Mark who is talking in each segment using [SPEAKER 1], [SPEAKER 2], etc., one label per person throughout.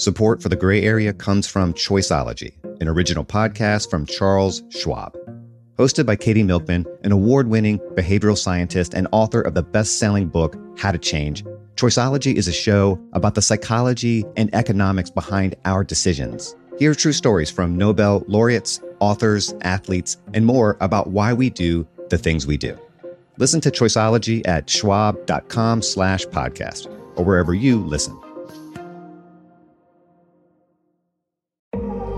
[SPEAKER 1] Support for the gray area comes from Choiceology, an original podcast from Charles Schwab. Hosted by Katie Milkman, an award winning behavioral scientist and author of the best selling book, How to Change, Choiceology is a show about the psychology and economics behind our decisions. Hear true stories from Nobel laureates, authors, athletes, and more about why we do the things we do. Listen to Choiceology at schwab.com slash podcast or wherever you listen.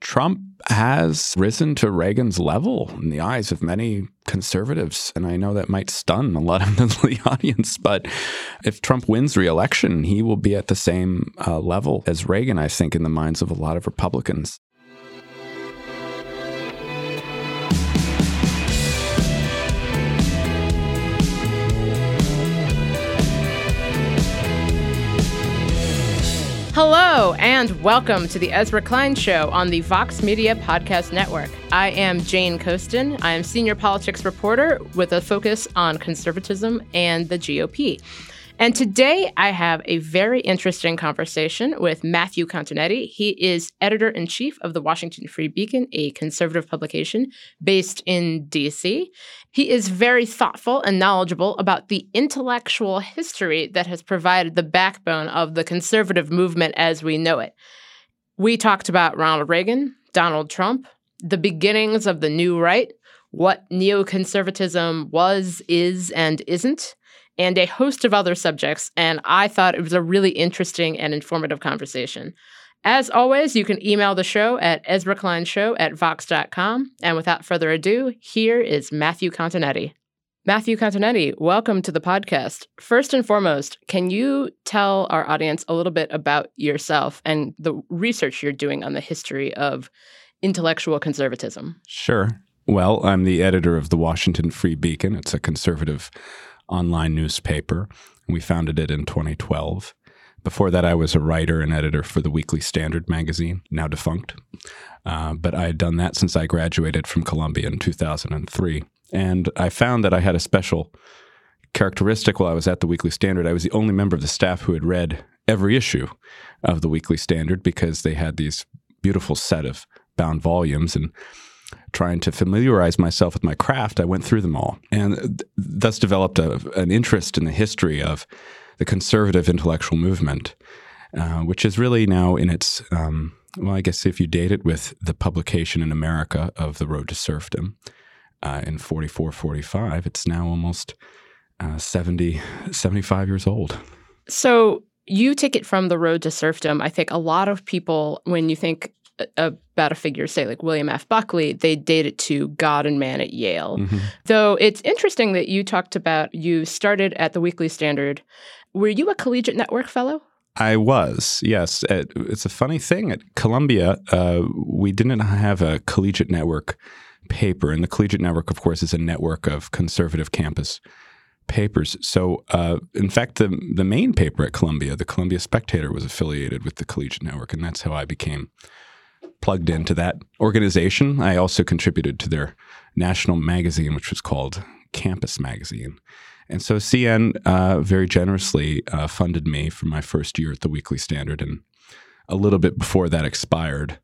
[SPEAKER 2] Trump has risen to Reagan's level in the eyes of many conservatives. And I know that might stun a lot of the audience, but if Trump wins re-election, he will be at the same uh, level as Reagan, I think, in the minds of a lot of Republicans.
[SPEAKER 3] Hello, and welcome to the Ezra Klein Show on the Vox Media Podcast Network. I am Jane Coaston. I am senior politics reporter with a focus on conservatism and the GOP. And today I have a very interesting conversation with Matthew Continetti. He is editor in chief of the Washington Free Beacon, a conservative publication based in DC. He is very thoughtful and knowledgeable about the intellectual history that has provided the backbone of the conservative movement as we know it. We talked about Ronald Reagan, Donald Trump, the beginnings of the new right, what neoconservatism was, is, and isn't and a host of other subjects. And I thought it was a really interesting and informative conversation. As always, you can email the show at ezrakleinshow at vox.com. And without further ado, here is Matthew Continetti. Matthew Continetti, welcome to the podcast. First and foremost, can you tell our audience a little bit about yourself and the research you're doing on the history of intellectual conservatism?
[SPEAKER 2] Sure. Well, I'm the editor of the Washington Free Beacon. It's a conservative online newspaper. We founded it in 2012. Before that, I was a writer and editor for the Weekly Standard magazine, now defunct. Uh, but I had done that since I graduated from Columbia in 2003. And I found that I had a special characteristic while I was at the Weekly Standard. I was the only member of the staff who had read every issue of the Weekly Standard because they had these beautiful set of bound volumes. And trying to familiarize myself with my craft, I went through them all and th- thus developed a, an interest in the history of the conservative intellectual movement, uh, which is really now in its, um, well, I guess if you date it with the publication in America of The Road to Serfdom uh, in 44, 45, it's now almost uh, 70, 75 years old.
[SPEAKER 3] So you take it from the road to serfdom. I think a lot of people, when you think about a figure, say like William F. Buckley, they date it to God and Man at Yale. Mm-hmm. Though it's interesting that you talked about you started at the Weekly Standard. Were you a Collegiate Network fellow?
[SPEAKER 2] I was, yes. It's a funny thing. At Columbia, uh, we didn't have a Collegiate Network paper. And the Collegiate Network, of course, is a network of conservative campus papers. So, uh, in fact, the the main paper at Columbia, the Columbia Spectator, was affiliated with the Collegiate Network, and that's how I became plugged into that organization. I also contributed to their national magazine, which was called Campus Magazine. And so CN uh, very generously uh, funded me for my first year at the Weekly Standard. And a little bit before that expired,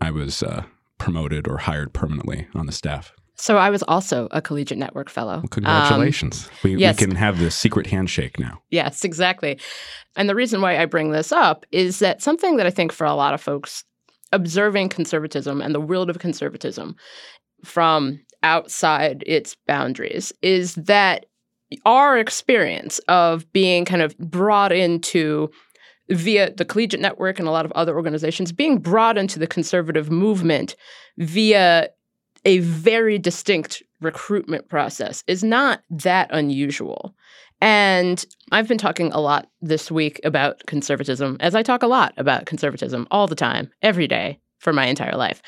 [SPEAKER 2] I was uh, promoted or hired permanently on the staff.
[SPEAKER 3] So I was also a Collegiate Network fellow.
[SPEAKER 2] Well, congratulations. Um, we, yes. we can have the secret handshake now.
[SPEAKER 3] Yes, exactly. And the reason why I bring this up is that something that I think for a lot of folks observing conservatism and the world of conservatism from outside its boundaries is that our experience of being kind of brought into via the collegiate network and a lot of other organizations being brought into the conservative movement via a very distinct recruitment process is not that unusual. And I've been talking a lot this week about conservatism, as I talk a lot about conservatism all the time, every day for my entire life.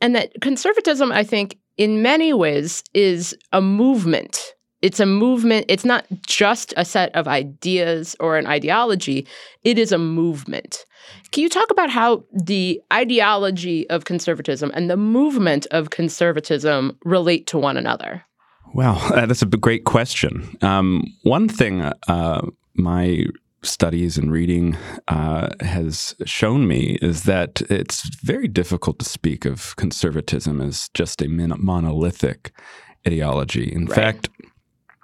[SPEAKER 3] And that conservatism, I think, in many ways is a movement. It's a movement. It's not just a set of ideas or an ideology, it is a movement. Can you talk about how the ideology of conservatism and the movement of conservatism relate to one another?
[SPEAKER 2] Well, uh, that's a great question. Um, one thing uh, my studies and reading uh, has shown me is that it's very difficult to speak of conservatism as just a monolithic ideology. In right. fact,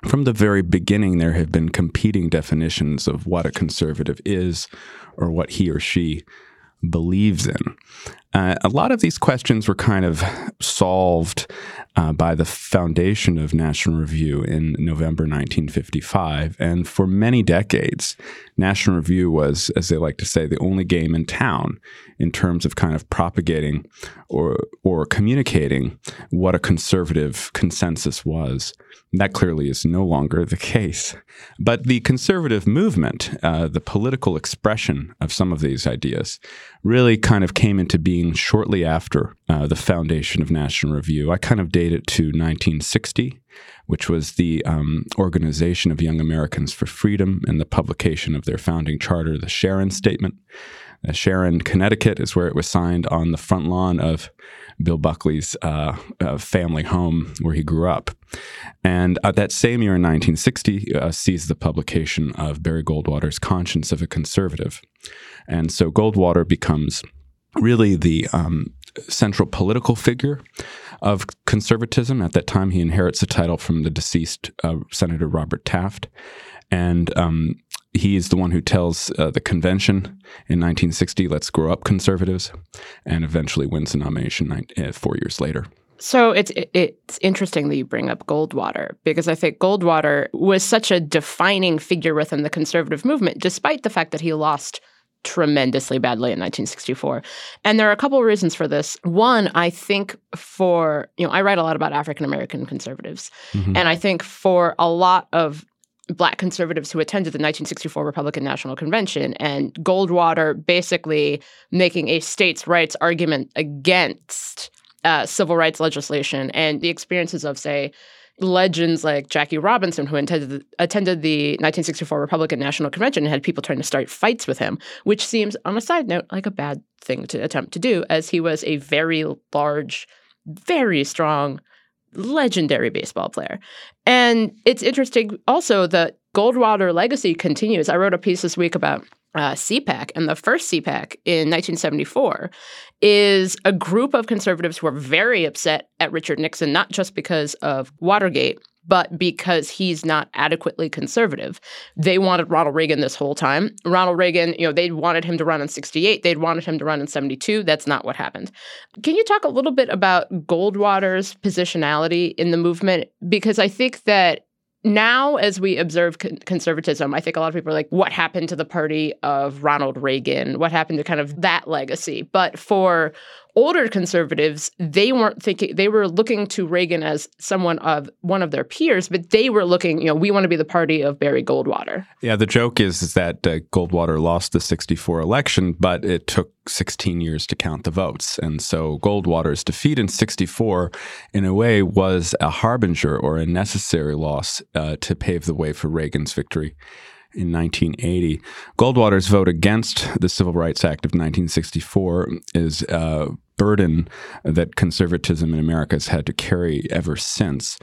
[SPEAKER 2] from the very beginning, there have been competing definitions of what a conservative is or what he or she believes in. Uh, a lot of these questions were kind of solved uh, by the foundation of National Review in November 1955. And for many decades, National Review was, as they like to say, the only game in town in terms of kind of propagating or, or communicating what a conservative consensus was. That clearly is no longer the case. But the conservative movement, uh, the political expression of some of these ideas, really kind of came into being shortly after uh, the foundation of National Review. I kind of date it to 1960, which was the um, Organization of Young Americans for Freedom and the publication of their founding charter, the Sharon Statement. Uh, Sharon, Connecticut, is where it was signed on the front lawn of Bill Buckley's uh, uh, family home where he grew up. And that same year in 1960 uh, sees the publication of Barry Goldwater's Conscience of a Conservative. And so Goldwater becomes really the um, central political figure of conservatism. At that time, he inherits the title from the deceased uh, Senator Robert Taft. And um, he is the one who tells uh, the convention in 1960, let's grow up conservatives, and eventually wins the nomination nine, uh, four years later.
[SPEAKER 3] So it's it's interesting that you bring up Goldwater because I think Goldwater was such a defining figure within the conservative movement, despite the fact that he lost tremendously badly in 1964. And there are a couple of reasons for this. One, I think for, you know, I write a lot about African American conservatives. Mm-hmm. And I think for a lot of black conservatives who attended the 1964 Republican National Convention and Goldwater basically making a states' rights argument against uh, civil rights legislation and the experiences of, say, legends like Jackie Robinson, who attended, attended the 1964 Republican National Convention and had people trying to start fights with him, which seems, on a side note, like a bad thing to attempt to do, as he was a very large, very strong legendary baseball player. And it's interesting also that Goldwater legacy continues. I wrote a piece this week about uh, CPAC, and the first CPAC in 1974 is a group of conservatives who are very upset at Richard Nixon, not just because of Watergate, but because he's not adequately conservative. They wanted Ronald Reagan this whole time. Ronald Reagan, you know, they wanted him to run in 68, they'd wanted him to run in 72. That's not what happened. Can you talk a little bit about Goldwater's positionality in the movement? Because I think that now as we observe con- conservatism i think a lot of people are like what happened to the party of ronald reagan? What happened to kind of that legacy? But for older conservatives, they weren't thinking they were looking to Reagan as someone of one of their peers, but they were looking, you know, we want to be the party of Barry Goldwater.
[SPEAKER 2] Yeah, the joke is, is that uh, Goldwater lost the 64 election, but it took 16 years to count the votes. And so Goldwater's defeat in 64, in a way, was a harbinger or a necessary loss uh, to pave the way for Reagan's victory in 1980. Goldwater's vote against the Civil Rights Act of 1964 is a burden that conservatism in America has had to carry ever since.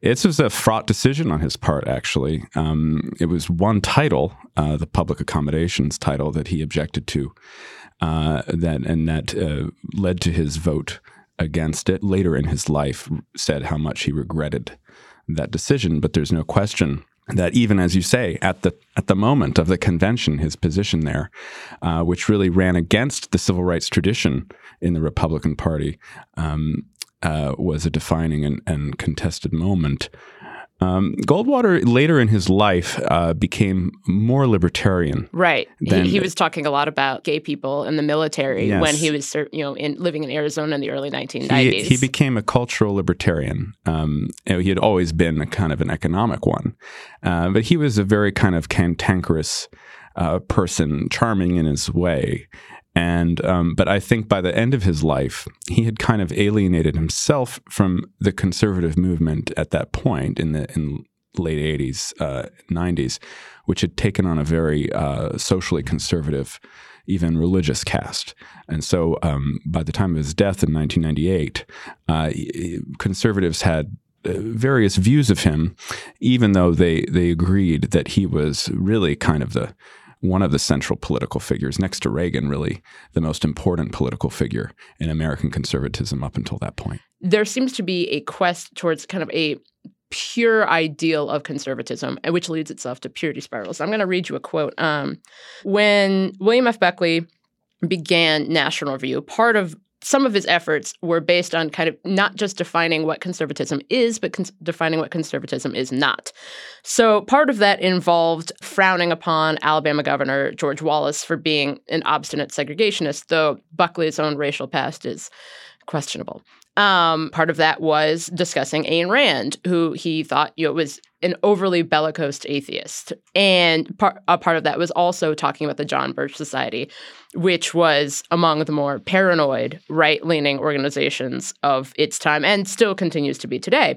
[SPEAKER 2] It was a fraught decision on his part, actually. Um, it was one title, uh, the public accommodations title, that he objected to, uh, that and that uh, led to his vote against it. Later in his life, said how much he regretted that decision. But there's no question that even as you say at the at the moment of the convention, his position there, uh, which really ran against the civil rights tradition in the Republican Party, um, uh, was a defining and, and contested moment. Um, Goldwater later in his life uh, became more libertarian.
[SPEAKER 3] Right. He, he was talking a lot about gay people in the military
[SPEAKER 2] Yes.
[SPEAKER 3] when he was, you know, in, living in Arizona in the early 1990s.
[SPEAKER 2] He, he became a cultural libertarian. Um, you know, he had always been a kind of an economic one, uh, but he was a very kind of cantankerous uh, person, charming in his way. And um, but I think by the end of his life, he had kind of alienated himself from the conservative movement at that point in the in late '80s, uh, '90s, which had taken on a very uh, socially conservative, even religious cast. And so, um, by the time of his death in 1998, uh, conservatives had uh, various views of him, even though they they agreed that he was really kind of the one of the central political figures next to Reagan, really the most important political figure in American conservatism up until that point.
[SPEAKER 3] there seems to be a quest towards kind of a pure ideal of conservatism, which leads itself to purity spirals. I'm going to read you a quote. Um, when William F. Buckley began National Review, part of some of his efforts were based on kind of not just defining what conservatism is, but cons- defining what conservatism is not. So part of that involved frowning upon Alabama Governor George Wallace for being an obstinate segregationist, though Buckley's own racial past is questionable. Um, part of that was discussing Ayn Rand, who he thought you know was an overly bellicose atheist, and part a part of that was also talking about the John Birch Society, which was among the more paranoid right-leaning organizations of its time, and still continues to be today.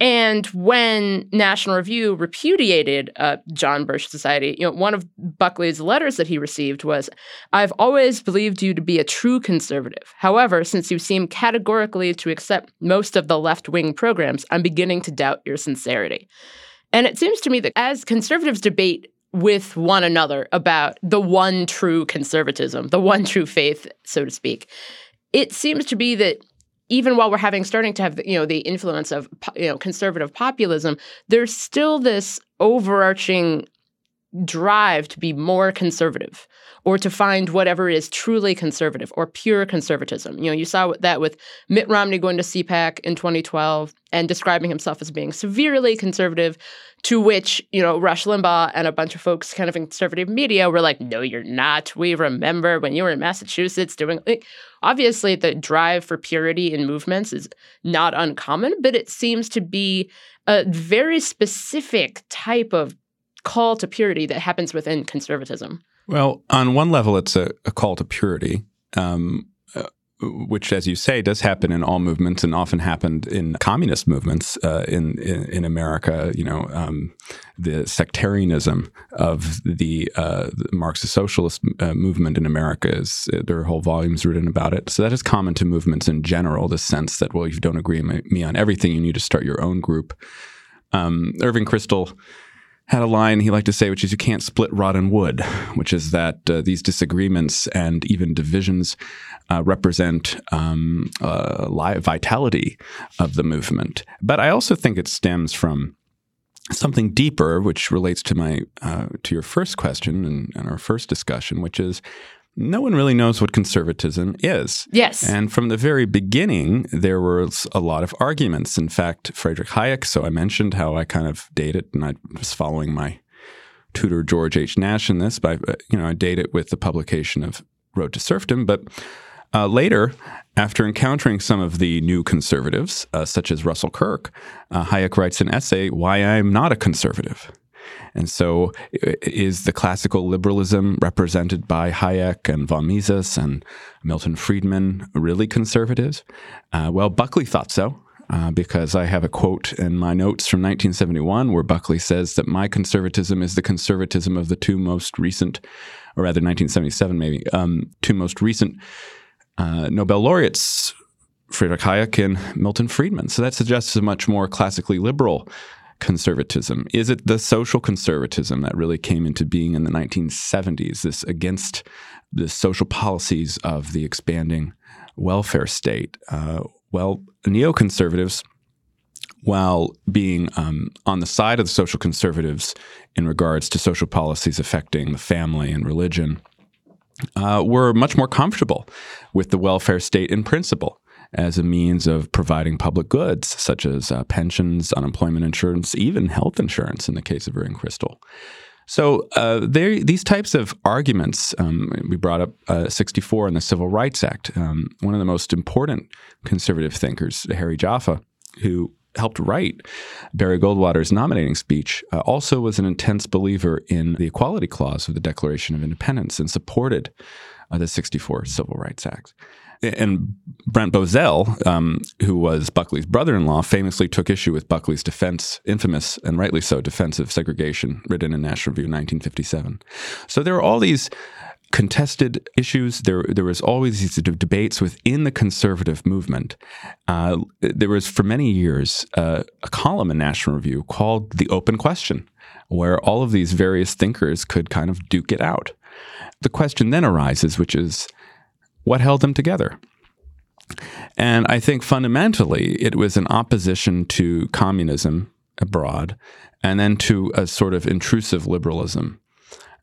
[SPEAKER 3] And when National Review repudiated uh, John Birch Society, you know, one of Buckley's letters that he received was, "I've always believed you to be a true conservative. However, since you seem categorically to accept most of the left-wing programs, I'm beginning to doubt your sincerity." And it seems to me that as conservatives debate with one another about the one true conservatism, the one true faith, so to speak, it seems to be that even while we're having starting to have you know the influence of you know conservative populism, there's still this overarching drive to be more conservative or to find whatever is truly conservative or pure conservatism. You know, you saw that with Mitt Romney going to CPAC in 2012 and describing himself as being severely conservative, to which, you know, Rush Limbaugh and a bunch of folks kind of in conservative media were like, no, you're not. We remember when you were in Massachusetts doing. Obviously, the drive for purity in movements is not uncommon, but it seems to be a very specific type of call to purity that happens within conservatism.
[SPEAKER 2] Well, on one level, it's a, a call to purity, um, uh, which, as you say, does happen in all movements and often happened in communist movements uh, in, in in America. You know, um, the sectarianism of the, uh, the Marxist socialist uh, movement in America is there are whole volumes written about it. So that is common to movements in general. The sense that well, if you don't agree with me on everything, you need to start your own group. Um, Irving Kristol had a line he liked to say, which is, "You can't split rod and wood," which is that uh, these disagreements and even divisions uh, represent um, uh, li- vitality of the movement. But I also think it stems from something deeper, which relates to my uh, to your first question and, and our first discussion, which is. No one really knows what conservatism is.
[SPEAKER 3] Yes.
[SPEAKER 2] And from the very beginning, there was a lot of arguments. In fact, Friedrich Hayek, so I mentioned how I kind of date it, and I was following my tutor, George H. Nash, in this, but, uh, you know, I date it with the publication of Road to Serfdom. But uh, later, after encountering some of the new conservatives, uh, such as Russell Kirk, uh, Hayek writes an essay, Why I'm Not a Conservative. And so, is the classical liberalism represented by Hayek and von Mises and Milton Friedman really conservative? Uh, well, Buckley thought so. Uh, because I have a quote in my notes from 1971 where Buckley says that my conservatism is the conservatism of the two most recent, or rather 1977 maybe, um, two most recent uh, Nobel laureates, Friedrich Hayek and Milton Friedman. So that suggests a much more classically liberal conservatism? Is it the social conservatism that really came into being in the 1970s, this against the social policies of the expanding welfare state? Uh, well, neoconservatives, while being um, on the side of the social conservatives in regards to social policies affecting the family and religion, uh, were much more comfortable with the welfare state in principle. As a means of providing public goods, such as uh, pensions, unemployment insurance, even health insurance in the case of Irving Kristol. So uh, these types of arguments, um, we brought up uh, 64 in the Civil Rights Act. Um, one of the most important conservative thinkers, Harry Jaffa, who helped write Barry Goldwater's nominating speech, uh, also was an intense believer in the Equality Clause of the Declaration of Independence and supported uh, the 64 Civil Rights Act. And Brent Bozell, um, who was Buckley's brother in law, famously took issue with Buckley's defense, infamous and rightly so, defense of segregation, written in National Review in 1957. So there are all these contested issues. There, there was always these debates within the conservative movement. Uh, there was, for many years, uh, a column in National Review called "The Open Question," where all of these various thinkers could kind of duke it out. The question then arises, which is, what held them together? And I think fundamentally it was an opposition to communism abroad and then to a sort of intrusive liberalism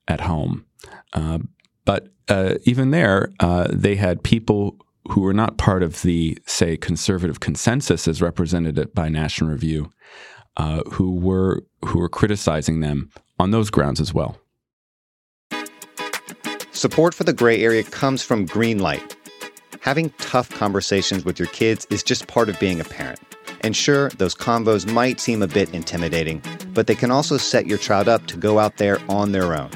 [SPEAKER 2] at home. Uh, but uh, even there, uh, they had people who were not part of the, say, conservative consensus as represented by National Review, uh, who were who were criticizing them on those grounds as well.
[SPEAKER 1] Support for the gray area comes from Greenlight. Having tough conversations with your kids is just part of being a parent. And sure, those convos might seem a bit intimidating, but they can also set your child up to go out there on their own.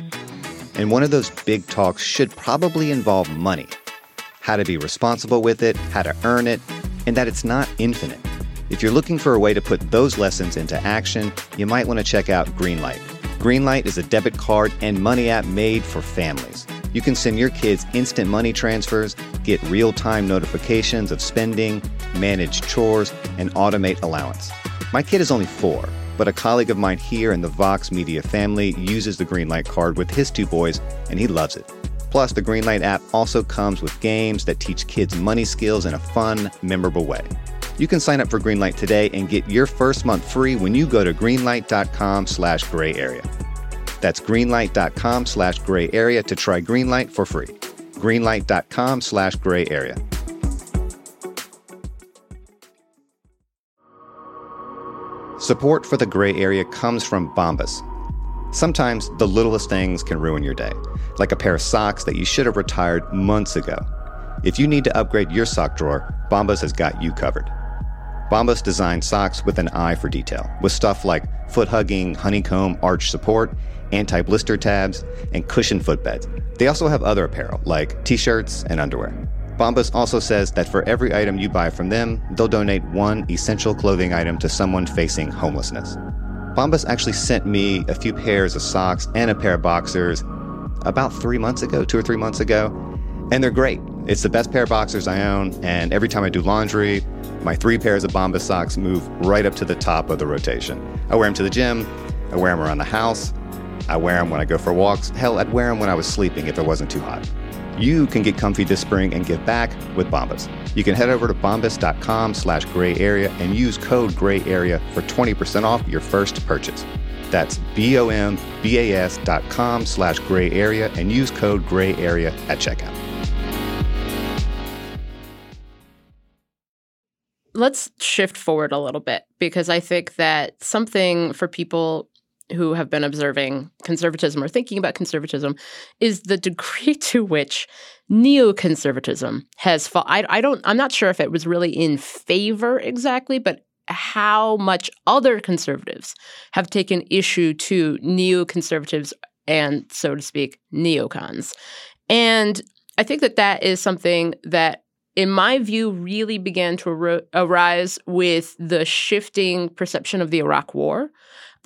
[SPEAKER 1] And one of those big talks should probably involve money how to be responsible with it, how to earn it, and that it's not infinite. If you're looking for a way to put those lessons into action, you might want to check out Greenlight. Greenlight is a debit card and money app made for families. You can send your kids instant money transfers, get real time notifications of spending, manage chores, and automate allowance. My kid is only four, but a colleague of mine here in the Vox Media family uses the Greenlight card with his two boys, and he loves it. Plus, the Greenlight app also comes with games that teach kids money skills in a fun, memorable way. You can sign up for Greenlight today and get your first month free when you go to greenlight.com slash gray area. That's greenlight.com slash gray area to try Greenlight for free. Greenlight.com slash gray area. Support for the gray area comes from Bombas. Sometimes the littlest things can ruin your day, like a pair of socks that you should have retired months ago. If you need to upgrade your sock drawer, Bombas has got you covered. Bombas designed socks with an eye for detail, with stuff like foot hugging, honeycomb, arch support, anti blister tabs, and cushioned footbeds. They also have other apparel, like t shirts and underwear. Bombas also says that for every item you buy from them, they'll donate one essential clothing item to someone facing homelessness. Bombas actually sent me a few pairs of socks and a pair of boxers about three months ago, two or three months ago, and they're great. It's the best pair of boxers I own, and every time I do laundry, my three pairs of Bombas socks move right up to the top of the rotation. I wear them to the gym, I wear them around the house, I wear them when I go for walks. Hell, I'd wear them when I was sleeping if it wasn't too hot. You can get comfy this spring and give back with Bombas. You can head over to bombas.com slash gray area and use code gray area for 20% off your first purchase. That's B-O-M-B-A-S dot com slash gray area and use code gray area at checkout.
[SPEAKER 3] Let's shift forward a little bit because I think that something for people who have been observing conservatism or thinking about conservatism is the degree to which neoconservatism has fall. I, I don't. I'm not sure if it was really in favor exactly, but how much other conservatives have taken issue to neoconservatives and, so to speak, neocons. And I think that that is something that in my view, really began to arise with the shifting perception of the Iraq War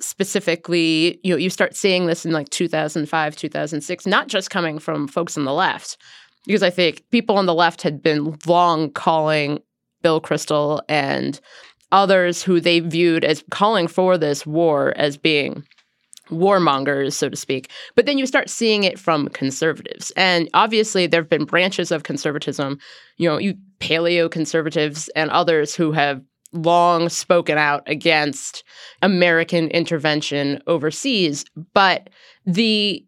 [SPEAKER 3] specifically, you know, you start seeing this in like 2005, 2006, not just coming from folks on the left, because I think people on the left had been long calling Bill Kristol and others who they viewed as calling for this war as being warmongers, so to speak. But then you start seeing it from conservatives. And obviously, there have been branches of conservatism, you know, you paleo conservatives and others who have long spoken out against American intervention overseas, but the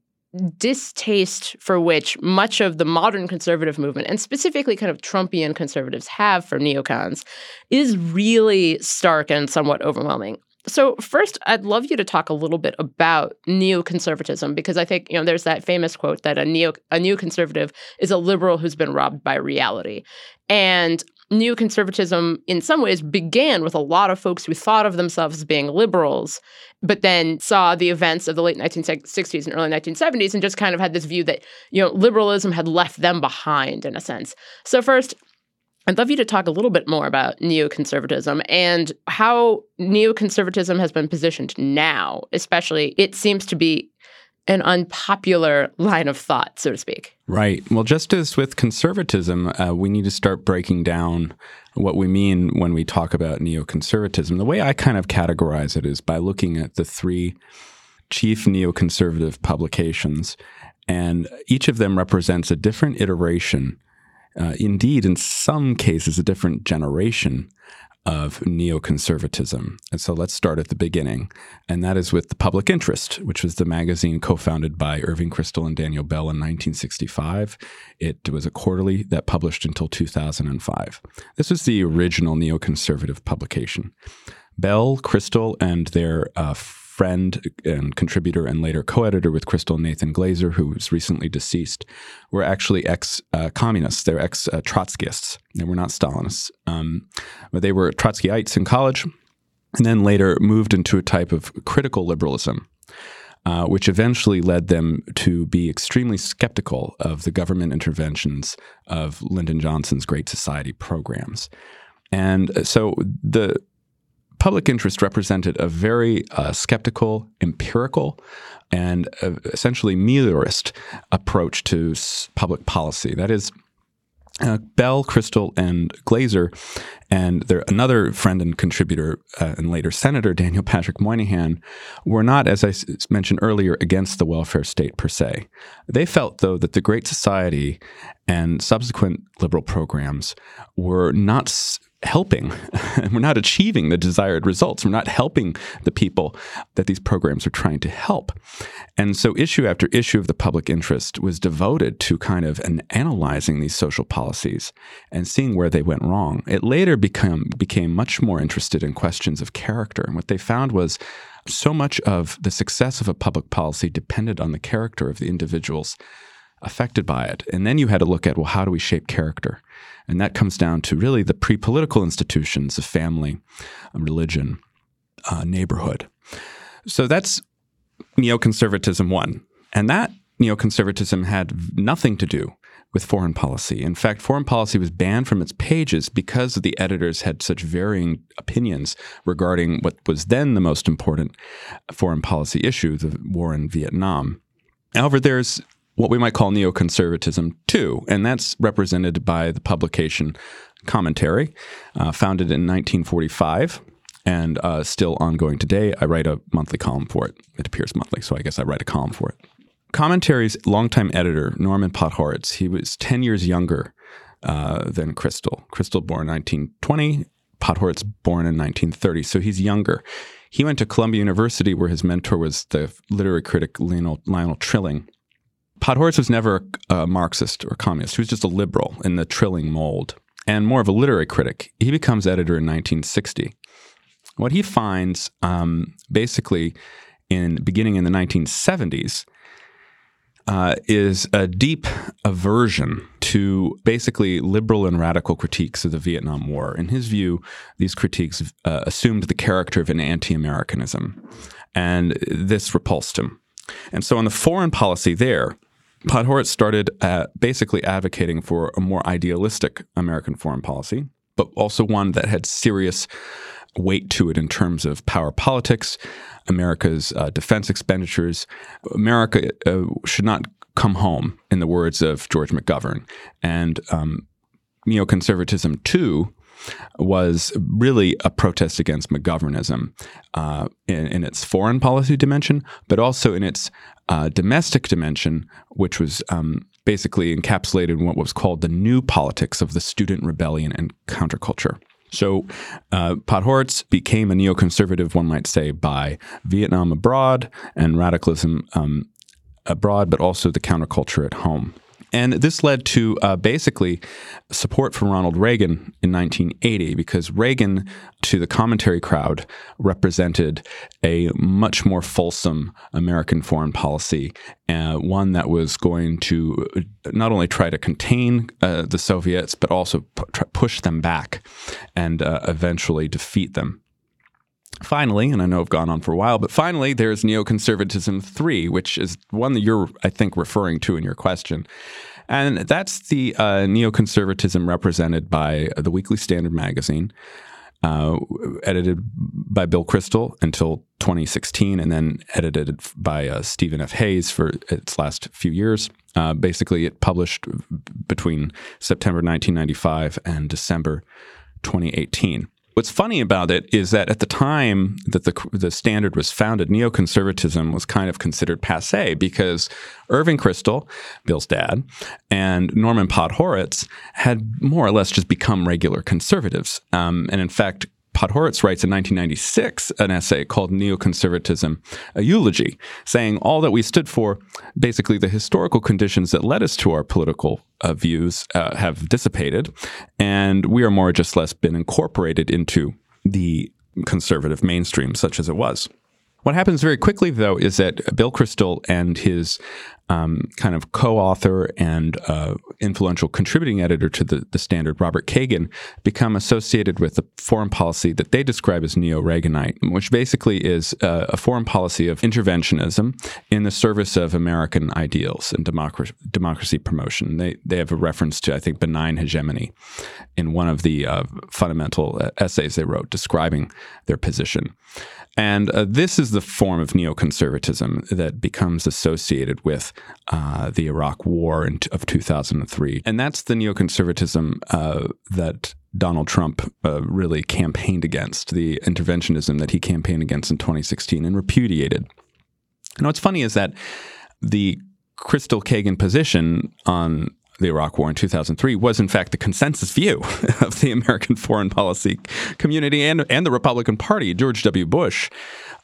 [SPEAKER 3] distaste for which much of the modern conservative movement, and specifically kind of Trumpian conservatives, have for neocons is really stark and somewhat overwhelming. So first, I'd love you to talk a little bit about neoconservatism because I think you know there's that famous quote that a neo a neoconservative is a liberal who's been robbed by reality, and neoconservatism in some ways began with a lot of folks who thought of themselves as being liberals, but then saw the events of the late 1960s and early 1970s and just kind of had this view that you know liberalism had left them behind in a sense. So first, I'd love you to talk a little bit more about neoconservatism and how neoconservatism has been positioned now, especially it seems to be an unpopular line of thought, so to speak.
[SPEAKER 2] Right. Well, just as with conservatism, uh, we need to start breaking down what we mean when we talk about neoconservatism. The way I kind of categorize it is by looking at the three chief neoconservative publications, and each of them represents a different iteration uh, indeed, in some cases, a different generation of neoconservatism. And so let's start at the beginning. And that is with The Public Interest, which was the magazine co founded by Irving Kristol and Daniel Bell in 1965. It was a quarterly that published until 2005. This was the original neoconservative publication. Bell, Kristol, and their uh, friend and contributor and later co-editor with Kristol Nathan Glazer, who was recently deceased, were actually ex-communists. They're ex-Trotskyists. They were not Stalinists, um, but they were Trotskyites in college, and then later moved into a type of critical liberalism. Uh, which eventually led them to be extremely skeptical of the government interventions of Lyndon Johnson's Great Society programs. And so the public interest represented a very uh, skeptical, empirical, and uh, essentially meliorist approach to s- public policy. That is, uh, Bell, Kristol, and Glazer, and their another friend and contributor uh, and later Senator Daniel Patrick Moynihan were not, as I s- mentioned earlier, against the welfare state per se. They felt, though, that the Great Society and subsequent liberal programs were not s- helping. we're not achieving the desired results. We're not helping the people that these programs are trying to help. And so, issue after issue of the public interest was devoted to kind of an analyzing these social policies and seeing where they went wrong. It later become, became much more interested in questions of character. And what they found was so much of the success of a public policy depended on the character of the individuals affected by it. And then you had to look at, well, how do we shape character? And that comes down to really the pre political institutions of family, um, religion, uh, neighborhood. So that's neoconservatism one. And that neoconservatism had nothing to do with foreign policy. In fact, foreign policy was banned from its pages because the editors had such varying opinions regarding what was then the most important foreign policy issue, the war in Vietnam. However, there's what we might call neoconservatism two, and that's represented by the publication Commentary, uh, founded in 1945 and uh, still ongoing today. I write a monthly column for it. It appears monthly, so I guess I write a column for it. Commentary's longtime editor, Norman Podhoretz, he was 10 years younger uh, than Kristol. Kristol born 1920, Podhoretz born in 1930, so he's younger. He went to Columbia University, where his mentor was the literary critic Lionel, Lionel Trilling. Podhoretz was never a Marxist or communist. He was just a liberal in the Trilling mold and more of a literary critic. He becomes editor in 1960. What he finds um, basically in beginning in the 1970s uh, is a deep aversion to basically liberal and radical critiques of the Vietnam War. In his view, these critiques uh, assumed the character of an anti Americanism, and this repulsed him. And so, on the foreign policy there, Podhoretz started uh, basically advocating for a more idealistic American foreign policy, but also one that had serious weight to it in terms of power politics, America's uh, defense expenditures. America uh, should not come home, in the words of George McGovern. And um, neoconservatism, too, was really a protest against McGovernism uh, in, in, its foreign policy dimension, but also in its uh, domestic dimension, which was um, basically encapsulated in what was called the new politics of the student rebellion and counterculture. So, uh, Podhoretz became a neoconservative, one might say, by Vietnam abroad and radicalism um, abroad, but also the counterculture at home. And this led to uh, basically support from Ronald Reagan in 1980 because Reagan, to the commentary crowd, represented a much more fulsome American foreign policy, uh, one that was going to not only try to contain uh, the Soviets, but also pu- push them back and uh, eventually defeat them. Finally, and I know I've gone on for a while, but finally, there's neoconservatism 3, which is one that you're, I think, referring to in your question. And that's the uh, neoconservatism represented by the Weekly Standard magazine, uh, edited by Bill Kristol until 2016, and then edited by uh, Stephen F. Hayes for its last few years. Uh, basically, it published between September 1995 and December 2018. What's funny about it is that at the time that the the standard was founded, neoconservatism was kind of considered passe because Irving Kristol, Bill's dad, and Norman Podhoretz had more or less just become regular conservatives. Um, and in fact, Podhoretz writes in 1996 an essay called Neoconservatism, a eulogy, saying all that we stood for, basically the historical conditions that led us to our political uh, views, uh, have dissipated, and we are more or just less been incorporated into the conservative mainstream, such as it was. What happens very quickly, though, is that Bill Kristol and his um, kind of co-author and uh, influential contributing editor to the, the Standard, Robert Kagan, become associated with a foreign policy that they describe as neo-Reaganite, which basically is uh, a foreign policy of interventionism in the service of American ideals and democracy, democracy promotion. They they have a reference to I think benign hegemony in one of the uh, fundamental uh, essays they wrote describing their position. And uh, this is the form of neoconservatism that becomes associated with uh, the Iraq War in, of 2003. And that's the neoconservatism uh, that Donald Trump uh, really campaigned against, the interventionism that he campaigned against in 2016 and repudiated. And what's funny is that the Kristol Kagan position on the Iraq War in 2003 was, in fact, the consensus view of the American foreign policy community and, and the Republican Party. George W. Bush,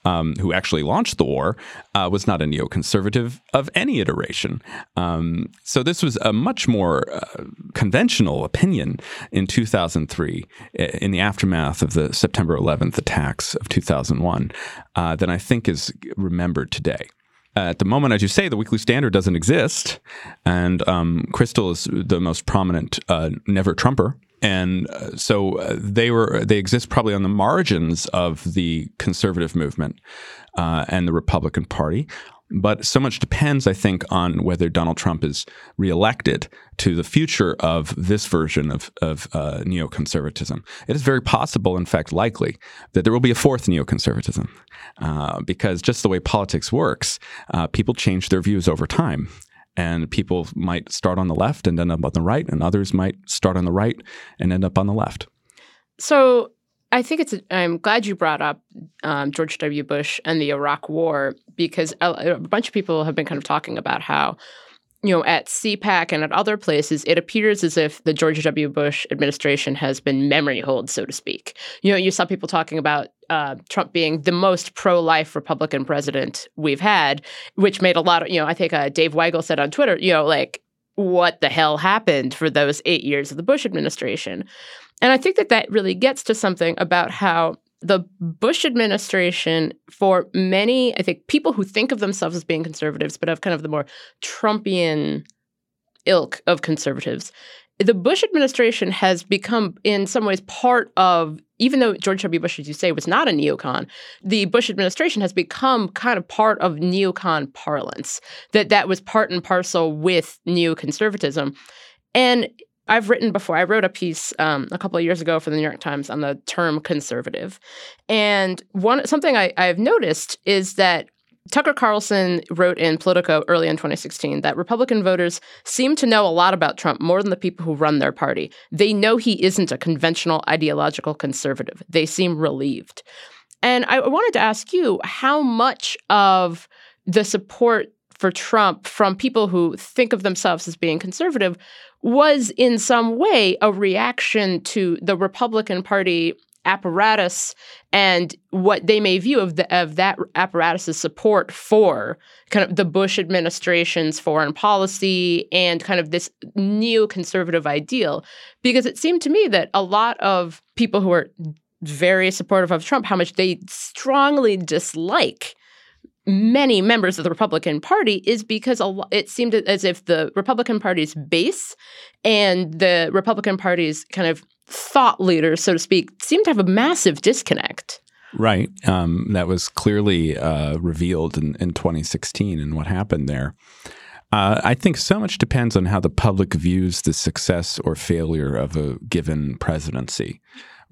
[SPEAKER 2] um, who actually launched the war, uh, was not a neoconservative of any iteration. Um, so this was a much more uh, conventional opinion in 2003, in the aftermath of the September 11th attacks of 2001, uh, than I think is remembered today at the moment, as you say, the Weekly Standard doesn't exist, and um, Kristol is the most prominent uh, never Trumper, and uh, so uh, they were they exist probably on the margins of the conservative movement uh, and the Republican Party. But so much depends, I think, on whether Donald Trump is reelected to the future of this version of, of uh, neoconservatism. It is very possible, in fact, likely, that there will be a fourth neoconservatism uh, because just the way politics works, uh, people change their views over time. And people might start on the left and end up on the right, and others might start on the right and end up on the left.
[SPEAKER 3] So I think it's. I'm glad you brought up um, George W. Bush and the Iraq War because a, a, bunch of people have been kind of talking about how, you know, at CPAC and at other places, it appears as if the George W. Bush administration has been memory hold, so to speak. You know, you saw people talking about uh, Trump being the most pro-life Republican president we've had, which made a lot of. You know, I think uh, Dave Weigel said on Twitter, you know, like what the hell happened for those eight years of the Bush administration. And I think that that really gets to something about how the Bush administration, for many, I think, people who think of themselves as being conservatives, but have kind of the more Trumpian ilk of conservatives, the Bush administration has become, in some ways, part of, even though George W. Bush, as you say, was not a neocon, the Bush administration has become kind of part of neocon parlance, that that was part and parcel with neoconservatism. And I've written before. I wrote a piece um, a couple of years ago for the New York Times on the term conservative, and one something I, I've noticed is that Tucker Carlson wrote in Politico early in 2016 that Republican voters seem to know a lot about Trump more than the people who run their party. They know he isn't a conventional ideological conservative. They seem relieved. And I wanted to ask you how much of the support for Trump from people who think of themselves as being conservative was in some way a reaction to the Republican Party apparatus and what they may view of the of that apparatus's support for kind of the Bush administration's foreign policy and kind of this neoconservative ideal. Because it seemed to me that a lot of people who are very supportive of Trump how much they strongly dislike many members of the Republican Party is because it seemed as if the Republican Party's base and the Republican Party's kind of thought leaders, so to speak, seemed to have a massive disconnect.
[SPEAKER 2] Right. Um, that was clearly uh, revealed in, in 2016 and what happened there. Uh, I think so much depends on how the public views the success or failure of a given presidency.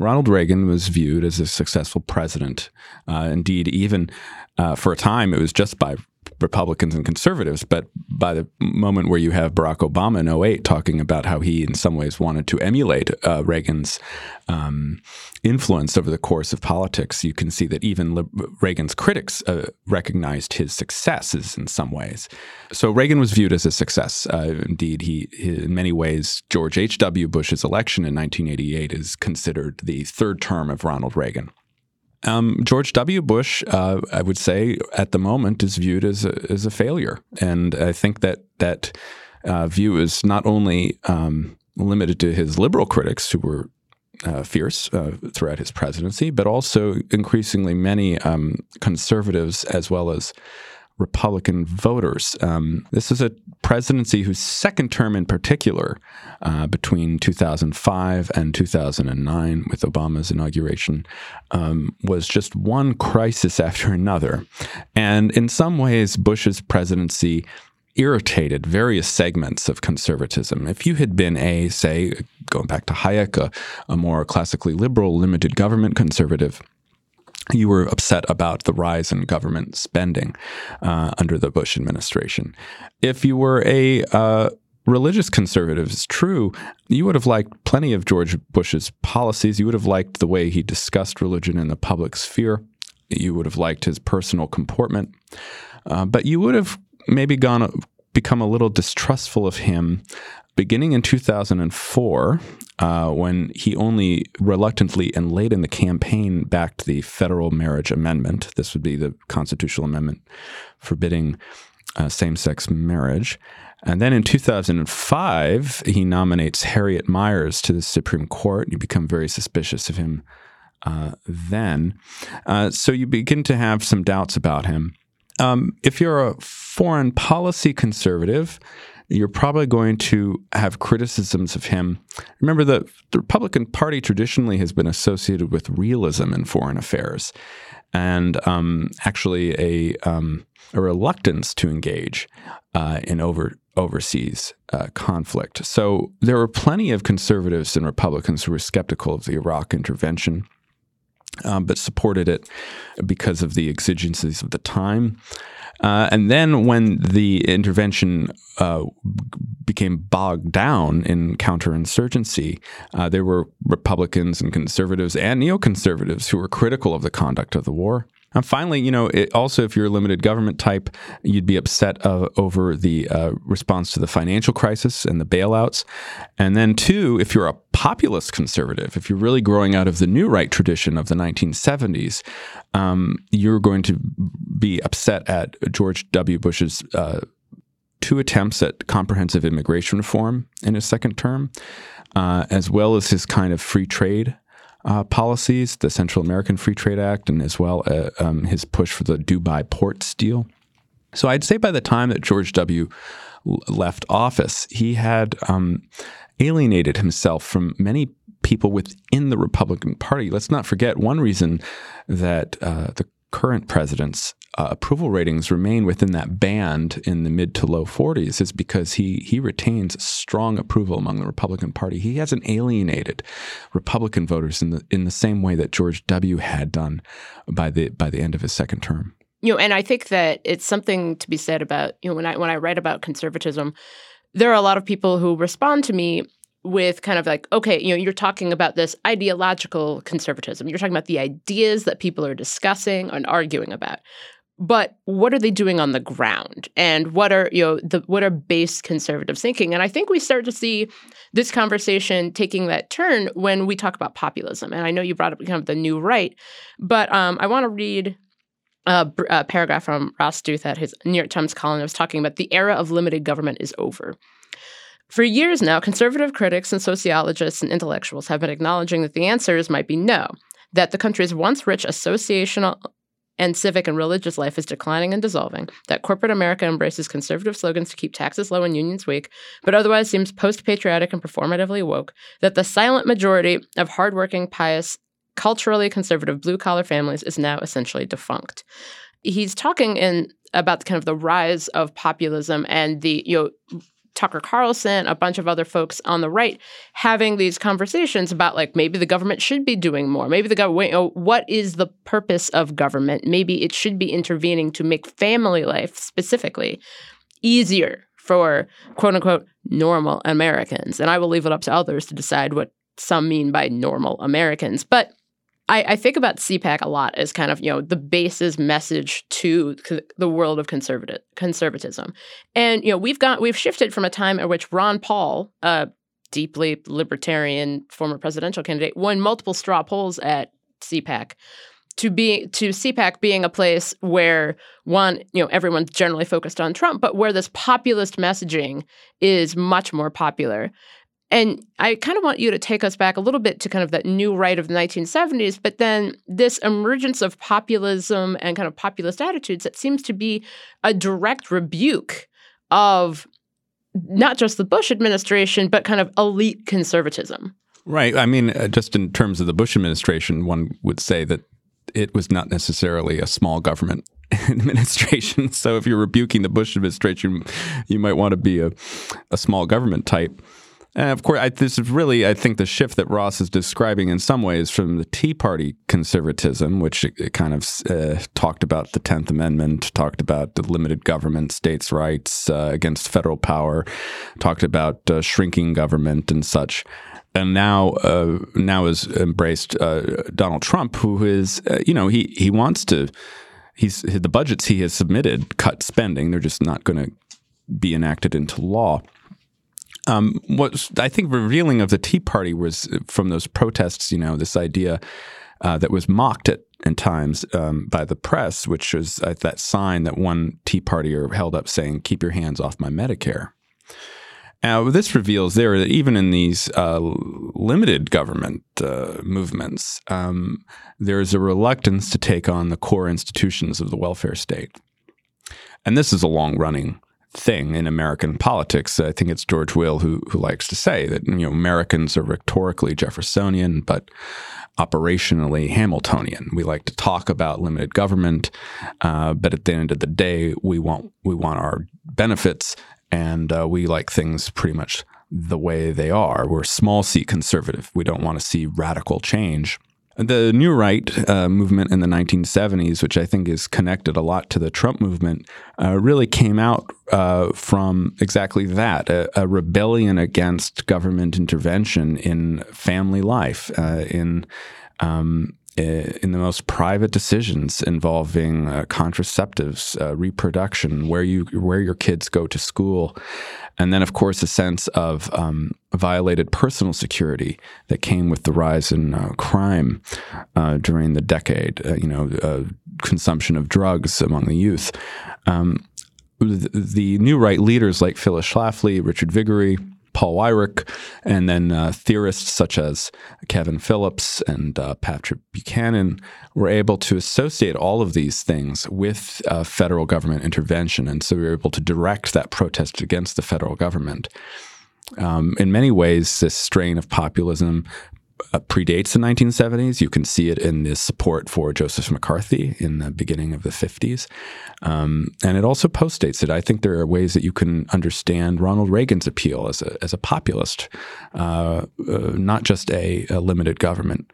[SPEAKER 2] Ronald Reagan was viewed as a successful president. Uh, indeed, even uh, for a time, it was just by Republicans and conservatives. But by the moment where you have Barack Obama in 08 talking about how he, in some ways, wanted to emulate uh, Reagan's um, influence over the course of politics, you can see that even Reagan's critics uh, recognized his successes in some ways. So Reagan was viewed as a success. Uh, indeed, he, he, in many ways, George H.W. Bush's election in 1988 is considered the third term of Ronald Reagan. Um, George W. Bush, uh, I would say, at the moment, is viewed as a, as a failure, and I think that that uh, view is not only um, limited to his liberal critics, who were uh, fierce uh, throughout his presidency, but also increasingly many um, conservatives as well as Republican voters. Um, this is a presidency whose second term, in particular, uh, between 2005 and 2009, with Obama's inauguration, um, was just one crisis after another. And in some ways, Bush's presidency irritated various segments of conservatism. If you had been a, say, going back to Hayek, a, a more classically liberal, limited government conservative, you were upset about the rise in government spending uh, under the Bush administration. If you were a uh, religious conservative, it's true, you would have liked plenty of George Bush's policies. You would have liked the way he discussed religion in the public sphere. You would have liked his personal comportment. Uh, but you would have maybe gone become a little distrustful of him beginning in 2004, uh, when he only reluctantly and late in the campaign backed the federal marriage amendment. This would be the constitutional amendment forbidding uh, same sex marriage. And then in 2005, he nominates Harriet Miers to the Supreme Court. You become very suspicious of him uh, then. Uh, so you begin to have some doubts about him. Um, if you're a foreign policy conservative, you're probably going to have criticisms of him. Remember, the, the Republican Party traditionally has been associated with realism in foreign affairs and um, actually a, um, a reluctance to engage uh, in over, overseas uh, conflict. So there were plenty of conservatives and Republicans who were skeptical of the Iraq intervention. Um, but supported it because of the exigencies of the time. Uh, and then when the intervention uh, became bogged down in counterinsurgency, uh, there were Republicans and conservatives and neoconservatives who were critical of the conduct of the war. And finally, you know, it, also if you're a limited government type, you'd be upset uh, over the uh, response to the financial crisis and the bailouts. And then, two, if you're a populist conservative, if you're really growing out of the new right tradition of the 1970s, um, you're going to be upset at George W. Bush's uh, two attempts at comprehensive immigration reform in his second term, uh, as well as his kind of free trade uh, policies, the Central American Free Trade Act, and as well uh, um, his push for the Dubai ports deal. So I'd say by the time that George W. left office, he had um, alienated himself from many people within the Republican Party. Let's not forget one reason that uh, the current president's uh, approval ratings remain within that band in the mid to low 40s is because he he retains strong approval among the Republican Party. He hasn't alienated Republican voters in the in the same way that George W. had done by the by the end of his second term.
[SPEAKER 3] You know, and I think that it's something to be said about you know when I when I write about conservatism, there are a lot of people who respond to me with kind of like, okay, you know, you're talking about this ideological conservatism. You're talking about the ideas that people are discussing and arguing about but what are they doing on the ground? And what are you know the what are base conservative thinking? And i think we start to see this conversation taking that turn when we talk about populism. And i know you brought up kind of the new right but um, i want to read a, a, paragraph from ross douthat his new york times column I was talking about the era of limited government is over. For years now, conservative critics and sociologists and intellectuals have been acknowledging that the answers might be no, that the country's once rich associational and civic and religious life is declining and dissolving, that corporate America embraces conservative slogans to keep taxes low and unions weak, but otherwise seems post patriotic and performatively woke, that the silent majority of hardworking, pious, culturally conservative blue collar families is now essentially defunct. He's talking in about the kind of the rise of populism and the you know Tucker Carlson, a bunch of other folks on the right having these conversations about like maybe the government should be doing more. Maybe the government, you oh, know, what is the purpose of government? Maybe it should be intervening to make family life specifically easier for quote unquote normal Americans. And I will leave it up to others to decide what some mean by normal Americans. But I, I, think about CPAC a lot as kind of you know the base's message to the world of conservative conservatism, and you know we've got we've shifted from a time at which Ron Paul, a deeply libertarian former presidential candidate, won multiple straw polls at CPAC, to be to CPAC being a place where one, you know, everyone's generally focused on Trump, but where this populist messaging is much more popular. And I kind of want you to take us back a little bit to kind of that new right of the 1970s, but then this emergence of populism and kind of populist attitudes that seems to be a direct rebuke of not just the Bush administration, but kind of elite conservatism.
[SPEAKER 2] Right. I mean, uh, just in terms of the Bush administration, one would say that it was not necessarily a small government administration. So if you're rebuking the Bush administration, you might want to be a, a small government type. And of course, I, this is really, I think, the shift that Ross is describing in some ways from the Tea Party conservatism, which kind of uh, talked about the Tenth Amendment, talked about the limited government, states' rights uh, against federal power, talked about uh, shrinking government and such. And now, uh, now is embraced uh, Donald Trump, who is, uh, you know, he he wants to. He's the budgets he has submitted cut spending. They're just not going to be enacted into law. Um, what I think revealing of the Tea Party was from those protests, you know, this idea uh, that was mocked at in times um, by the press, which was uh, that sign that one Tea Partier held up saying, "Keep your hands off my Medicare." Now, this reveals there that even in these uh, limited government uh, movements, um, there is a reluctance to take on the core institutions of the welfare state. And this is a long running thing in American politics. I think it's George Will who who likes to say that you know Americans are rhetorically Jeffersonian, but operationally Hamiltonian. We like to talk about limited government, uh, but at the end of the day, we want we want our benefits, and uh, we like things pretty much the way they are. We're small c conservative. We don't want to see radical change. The New Right uh, movement in the 1970s, which I think is connected a lot to the Trump movement, uh, really came out uh, from exactly that a, a, rebellion against government intervention in family life, uh, in um, in the most private decisions involving uh, contraceptives, uh, reproduction, where you where your kids go to school, and then of course a sense of um, violated personal security that came with the rise in uh, crime uh, during the decade. Uh, you know, uh, consumption of drugs among the youth. Um, the, the, new right leaders like Phyllis Schlafly, Richard Viguerie, Paul Weyrich, and then uh, theorists such as Kevin Phillips and uh, Patrick Buchanan were able to associate all of these things with uh, federal government intervention. And so we were able to direct that protest against the federal government. Um, in many ways, this strain of populism predates the 1970s. You can see it in the support for Joseph McCarthy in the beginning of the 50s. Um, and it also postdates it. I think there are ways that you can understand Ronald Reagan's appeal as a, as a populist, uh, uh, not just a, a, limited government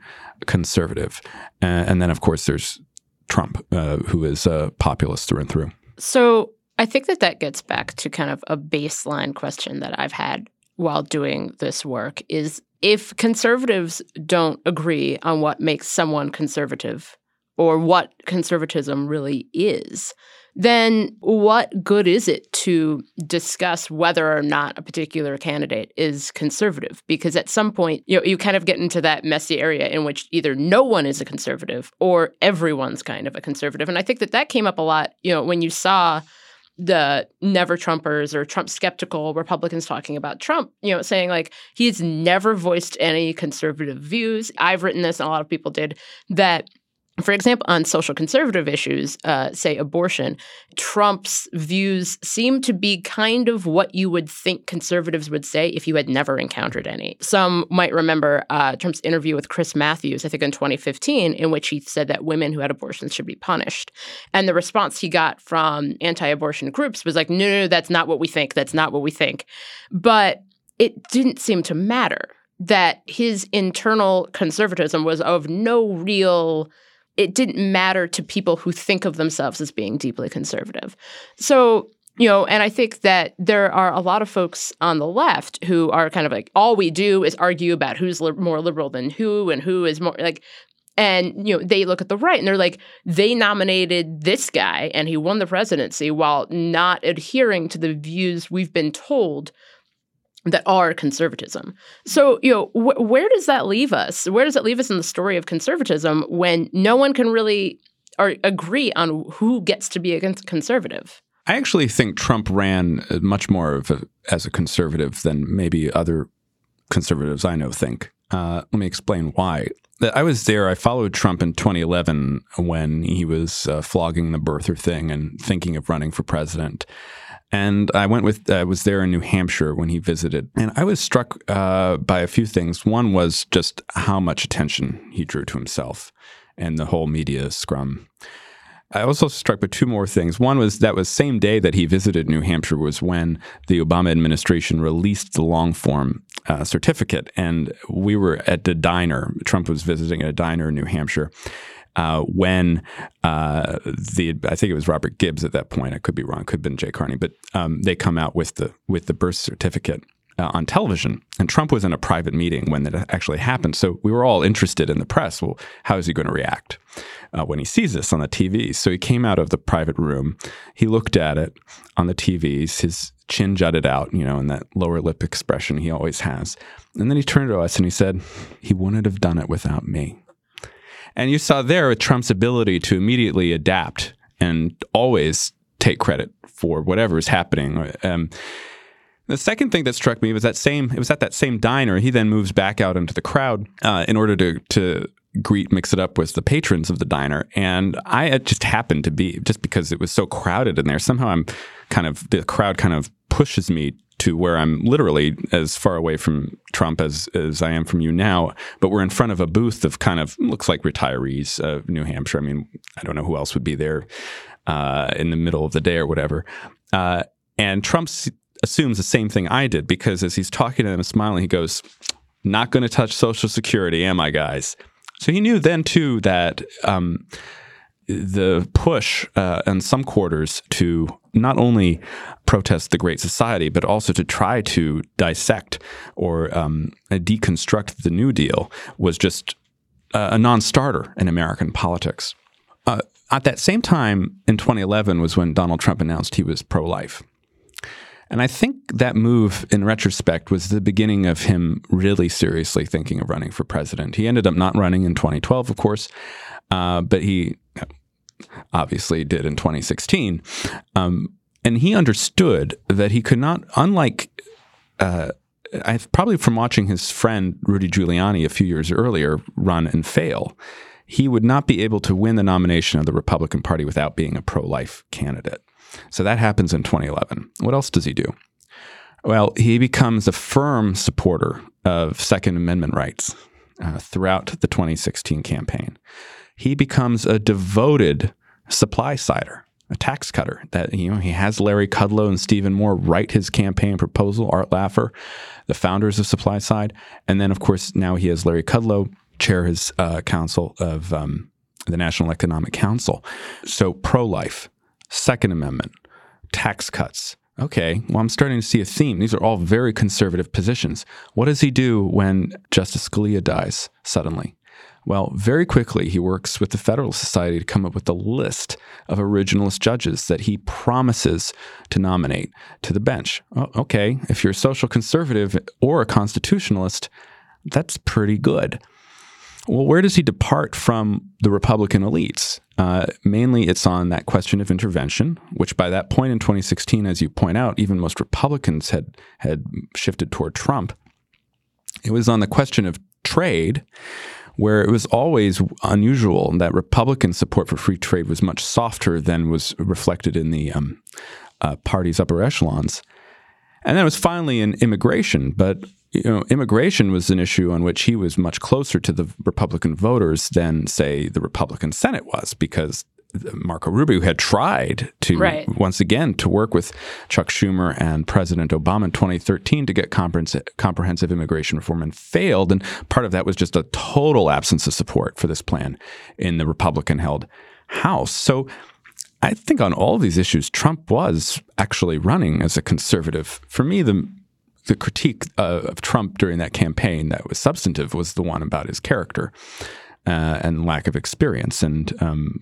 [SPEAKER 2] conservative. And, and, then, of course, there's Trump, uh, who is a populist through and through.
[SPEAKER 3] So I think that that gets back to kind of a baseline question that I've had while doing this work is if conservatives don't agree on what makes someone conservative, or what conservatism really is, then what good is it to discuss whether or not a particular candidate is conservative? Because at some point, you know, you kind of get into that messy area in which either no one is a conservative or everyone's kind of a conservative. And I think that that came up a lot, you know, when you saw the never Trumpers or Trump skeptical Republicans talking about Trump, you know, saying like he's never voiced any conservative views. I've written this, and a lot of people did, that for example, on social conservative issues, uh, say abortion, Trump's views seem to be kind of what you would think conservatives would say if you had never encountered any. Some might remember uh, Trump's interview with Chris Matthews, I think in 2015, in which he said that women who had abortions should be punished. And the response he got from anti abortion groups was like, no, no, no, that's not what we think. That's not what we think. But it didn't seem to matter that his internal conservatism was of no real it didn't matter to people who think of themselves as being deeply conservative. So, you know, and I think that there are a lot of folks on the left who are kind of like, all we do is argue about who's li- more liberal than who and who is more like, and you know they look at the right and they're like they nominated this guy and he won the presidency while not adhering to the views we've been told that are conservatism. So, you know, wh- where does that leave us? Where does it leave us in the story of conservatism when no one can really or agree on who gets to be a conservative?
[SPEAKER 2] I actually think Trump ran uh, much more of a, as a conservative than maybe other conservatives I know think. Uh, let me explain why. I was there. I followed Trump in 2011 when he was uh, flogging the birther thing and thinking of running for president. And I went with, I was there in New Hampshire when he visited. And I was struck uh, by a few things. One was just how much attention he drew to himself and the whole media scrum. I also struck by two more things. One was that was same day that he visited New Hampshire was when the Obama administration released the long form uh, certificate, and we were at the diner. Trump was visiting at a diner in New Hampshire, uh, when uh, the I think it was Robert Gibbs at that point. I could be wrong. Could have been Jay Carney, but um, they come out with the with the birth certificate. Uh, on television, and Trump was in a private meeting when that actually happened. So we were all interested in the press. Well, how is he going to react uh, when he sees this on the TV? So he came out of the private room. He looked at it on the TVs. His chin jutted out, you know, in that lower lip expression he always has. And then he turned to us and he said, "He wouldn't have done it without me." And you saw there Trump's ability to immediately adapt and always take credit for whatever is happening. Um, the second thing that struck me was that same. It was at that same diner. He then moves back out into the crowd uh, in order to to greet, mix it up with the patrons of the diner, and I just happened to be just because it was so crowded in there. Somehow, I'm kind of the crowd kind of pushes me to where I'm literally as far away from Trump as, as I am from you now, but we're in front of a booth of kind of looks like retirees of New Hampshire. I mean, I don't know who else would be there uh, in the middle of the day or whatever. Uh, and Trump assumes the same thing I did because as he's talking to them, smiling, he goes, "Not going to touch Social Security, am I, guys?" So he knew then too that. Um, the push uh, in some quarters to not only protest the Great Society, but also to try to dissect or um, deconstruct the New Deal was just uh, a non starter in American politics. Uh, at that same time in 2011 was when Donald Trump announced he was pro life. And I think that move, in retrospect, was the beginning of him really seriously thinking of running for president. He ended up not running in 2012, of course, uh, but he obviously did in 2016. Um, and he understood that he could not, unlike, uh, I probably from watching his friend Rudy Giuliani a few years earlier run and fail, he would not be able to win the nomination of the Republican Party without being a pro life candidate. So that happens in 2011. What else does he do? Well, he becomes a firm supporter of Second Amendment rights uh, throughout the 2016 campaign he becomes a devoted supply sider, a tax cutter. That you know he has Larry Kudlow and Stephen Moore write his campaign proposal. Art Laffer, the founders of Supply Side, and then of course now he has Larry Kudlow chair his uh, council of um, the National Economic Council. So pro life, Second Amendment, tax cuts. Okay, well, I'm starting to see a theme. These are all very conservative positions. What does he do when Justice Scalia dies suddenly? Well, very quickly, he works with the Federalist Society to come up with a list of originalist judges that he promises to nominate to the bench. Oh, okay, if you're a social conservative or a constitutionalist, that's pretty good. Well, where does he depart from the Republican elites? Uh, mainly, it's on that question of intervention, which by that point in 2016, as you point out, even most Republicans had had shifted toward Trump. It was on the question of trade, where it was always unusual that Republican support for free trade was much softer than was reflected in the um, uh, party's upper echelons. And then it was finally in immigration, but you know, immigration was an issue on which he was much closer to the Republican voters than, say, the Republican Senate was, because Marco Rubio had tried to
[SPEAKER 3] right.
[SPEAKER 2] once again to work with Chuck Schumer and President Obama in 2013 to get comprehensive, comprehensive immigration reform and failed. And part of that was just a total absence of support for this plan in the Republican held House. So I think on all these issues, Trump was actually running as a conservative. For me, the the critique uh, of Trump during that campaign that was substantive was the one about his character uh, and lack of experience, and um,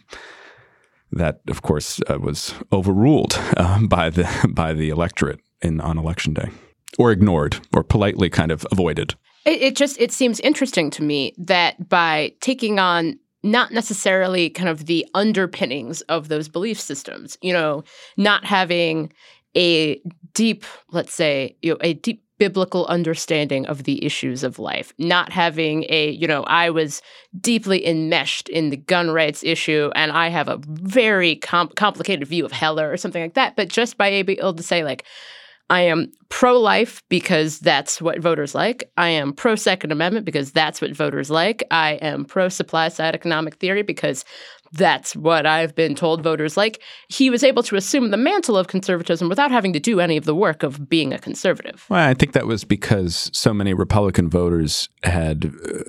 [SPEAKER 2] that, of course, uh, was overruled uh, by the by the electorate in on election day, or ignored, or politely kind of avoided.
[SPEAKER 3] It, it just it seems interesting to me that by taking on not necessarily kind of the underpinnings of those belief systems, you know, not having a deep, let's say, you know, a deep biblical understanding of the issues of life, not having a, you know, I was deeply enmeshed in the gun rights issue and I have a very com- complicated view of Heller or something like that, but just by able to say, like, I am pro life because that's what voters like. I am pro Second Amendment because that's what voters like. I am pro supply side economic theory because that's what I've been told voters like. He was able to assume the mantle of conservatism without having to do any of the work of being a conservative.
[SPEAKER 2] Well, I think that was because so many Republican voters had uh,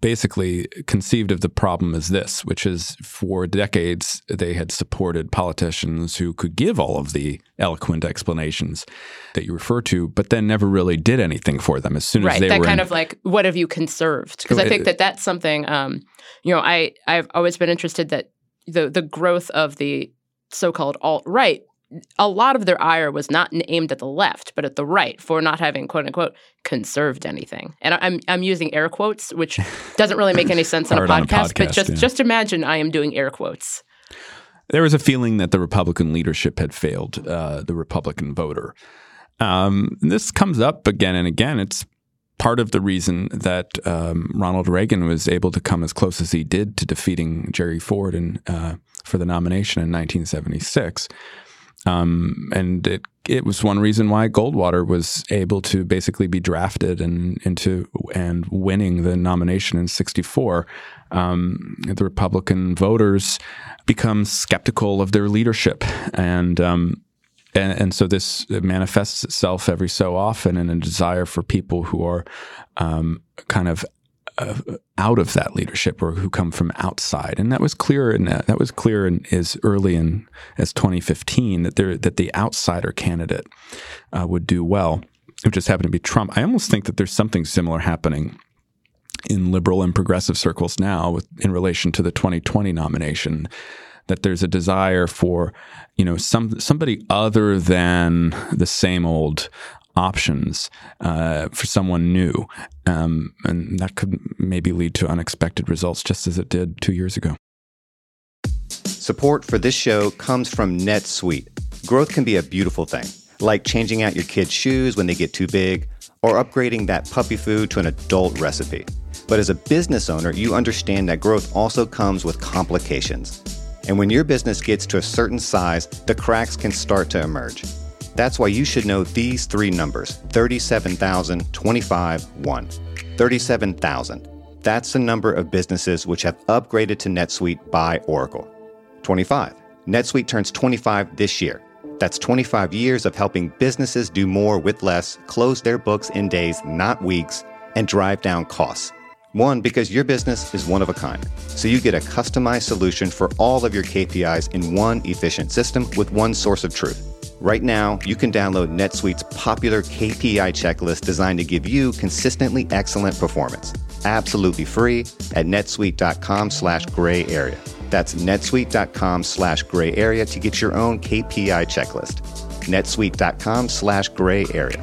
[SPEAKER 2] basically conceived of the problem as this, which is for decades they had supported politicians who could give all of the eloquent explanations that you refer to, but then never really did anything for them. As soon
[SPEAKER 3] right,
[SPEAKER 2] as they
[SPEAKER 3] that
[SPEAKER 2] were
[SPEAKER 3] kind
[SPEAKER 2] in,
[SPEAKER 3] of like, what have you conserved? Because I think that that's something. Um, you know, I I've always been interested that the the growth of the so-called alt right a lot of their ire was not aimed at the left, but at the right for not having "quote unquote" conserved anything. And I'm I'm using air quotes, which doesn't really make any sense on a,
[SPEAKER 2] Hard on a
[SPEAKER 3] podcast, But just
[SPEAKER 2] yeah.
[SPEAKER 3] just imagine I am doing air quotes.
[SPEAKER 2] there was a feeling that the Republican leadership had failed uh, the Republican voter. Um, this comes up again and again. It's part of the reason that um, Ronald Reagan was able to come as close as he did to defeating Jerry Ford in, uh, for the nomination in 1976. Um, and it it was one reason why Goldwater was able to basically be drafted and into and winning the nomination in '64. Um, the Republican voters become skeptical of their leadership, and, um, and and so this manifests itself every so often in a desire for people who are um, kind of uh, out of that leadership or who come from outside, and that was clear in that, that was clear in as early in as 2015 that there that the outsider candidate uh, would do well. It just happened to be Trump. I almost think that there's something similar happening in liberal and progressive circles now with, in relation to the 2020 nomination that there's a desire for you know some somebody other than the same old options uh, for someone new, um, and that could maybe lead to unexpected results, just as it did two years ago.
[SPEAKER 1] Support for this show comes from NetSuite. Growth can be a beautiful thing, like changing out your kids' shoes when they get too big, or upgrading that puppy food to an adult recipe. But as a business owner, you understand that growth also comes with complications. And when your business gets to a certain size, the cracks can start to emerge. That's why you should know these three numbers 37,000, 25, 1. 37,000. That's the number of businesses which have upgraded to NetSuite by Oracle. 25. NetSuite turns 25 this year. That's 25 years of helping businesses do more with less, close their books in days, not weeks, and drive down costs. One, because your business is one of a kind. So you get a customized solution for all of your KPIs in one efficient system with one source of truth. Right now, you can download NetSuite's popular KPI checklist designed to give you consistently excellent performance. absolutely free at netsuite.com slash gray area. That's netsuite.com slash gray area to get your own KPI checklist. netsuite.com slash gray area.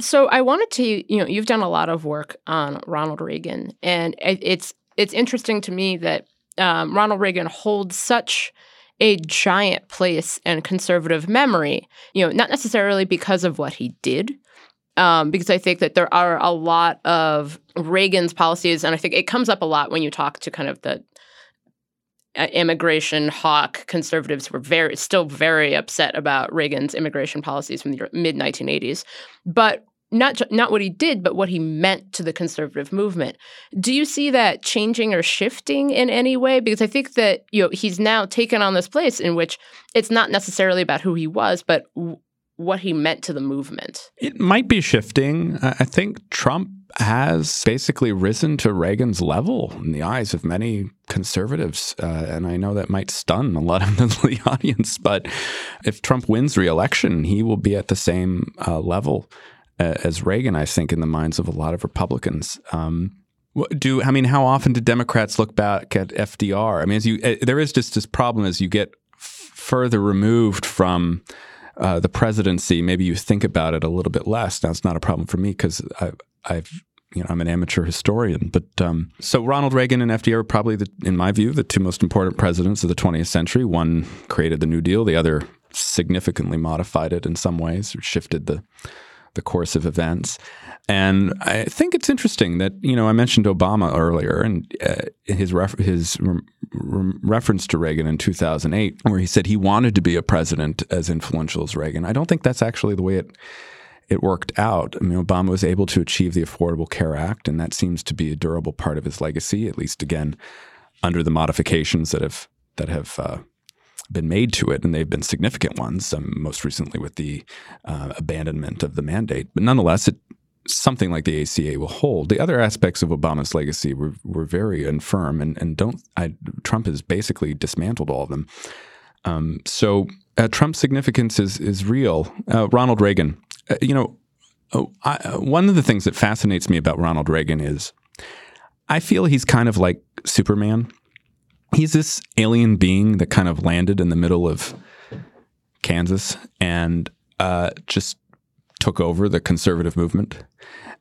[SPEAKER 3] So I wanted to, you know, you've done a lot of work on Ronald Reagan, and it's it's interesting to me that um, Ronald Reagan holds such a giant place in conservative memory. You know, not necessarily because of what he did, um, because I think that there are a lot of Reagan's policies, and I think it comes up a lot when you talk to kind of the uh, immigration hawk conservatives who were very still very upset about Reagan's immigration policies from the mid 1980s. But not not what he did, but what he meant to the conservative movement. Do you see that changing or shifting in any way? Because I think that you know he's now taken on this place in which it's not necessarily about who he was, but w- what he meant to the movement.
[SPEAKER 2] It might be shifting. I think Trump has basically risen to Reagan's level in the eyes of many conservatives. Uh, and I know that might stun a lot of the audience, but if Trump wins re-election, he will be at the same uh, level as Reagan, I think, in the minds of a lot of Republicans. Um, do I mean how often do Democrats look back at FDR? I mean, as you, uh, there is just this problem as you get f- further removed from uh, the presidency. Maybe you think about it a little bit less. Now, it's not a problem for me because I've you know, I'm an amateur historian. But um, so Ronald Reagan and FDR are probably, the, in my view, the two most important presidents of the 20th century. One created the New Deal, the other significantly modified it in some ways, or shifted the the course of events. And I think it's interesting that you know I mentioned Obama earlier and uh, his ref- his re- re- reference to Reagan in 2008, where he said he wanted to be a president as influential as Reagan. I don't think that's actually the way it it worked out. I mean, Obama was able to achieve the Affordable Care Act, and that seems to be a durable part of his legacy, at least again under the modifications that have that have uh, been made to it, and they've been significant ones, most recently with the uh, abandonment of the mandate. But nonetheless, it, something like the ACA will hold. The other aspects of Obama's legacy were, were very infirm, and, and don't I, Trump has basically dismantled all of them. Um, so uh, Trump's significance is is real. Uh, Ronald Reagan, uh, you know, oh, I, uh, one of the things that fascinates me about Ronald Reagan is I feel he's kind of like Superman he's this alien being that kind of landed in the middle of Kansas and uh, just took over the conservative movement.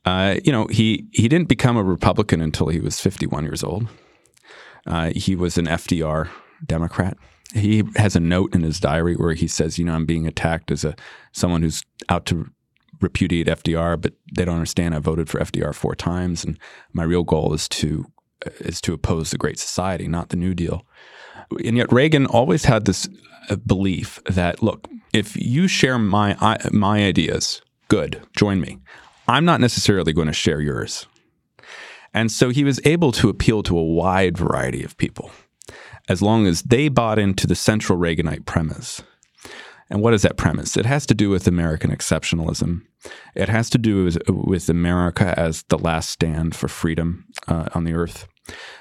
[SPEAKER 2] Uh, you know, he he didn't become a Republican until he was 51 years old. Uh, he was an FDR Democrat. He has a note in his diary where he says, "You know, I'm being attacked as a someone who's out to repudiate FDR, but they don't understand. I voted for FDR four times, and my real goal is to is to oppose the Great Society, not the New Deal. And yet Reagan always had this uh, belief that look, if you share my my ideas, good, join me. I'm not necessarily going to share yours. And so he was able to appeal to a wide variety of people as long as they bought into the central Reaganite premise. And what is that premise? It has to do with American exceptionalism. It has to do with, with America as the last stand for freedom uh, on the earth.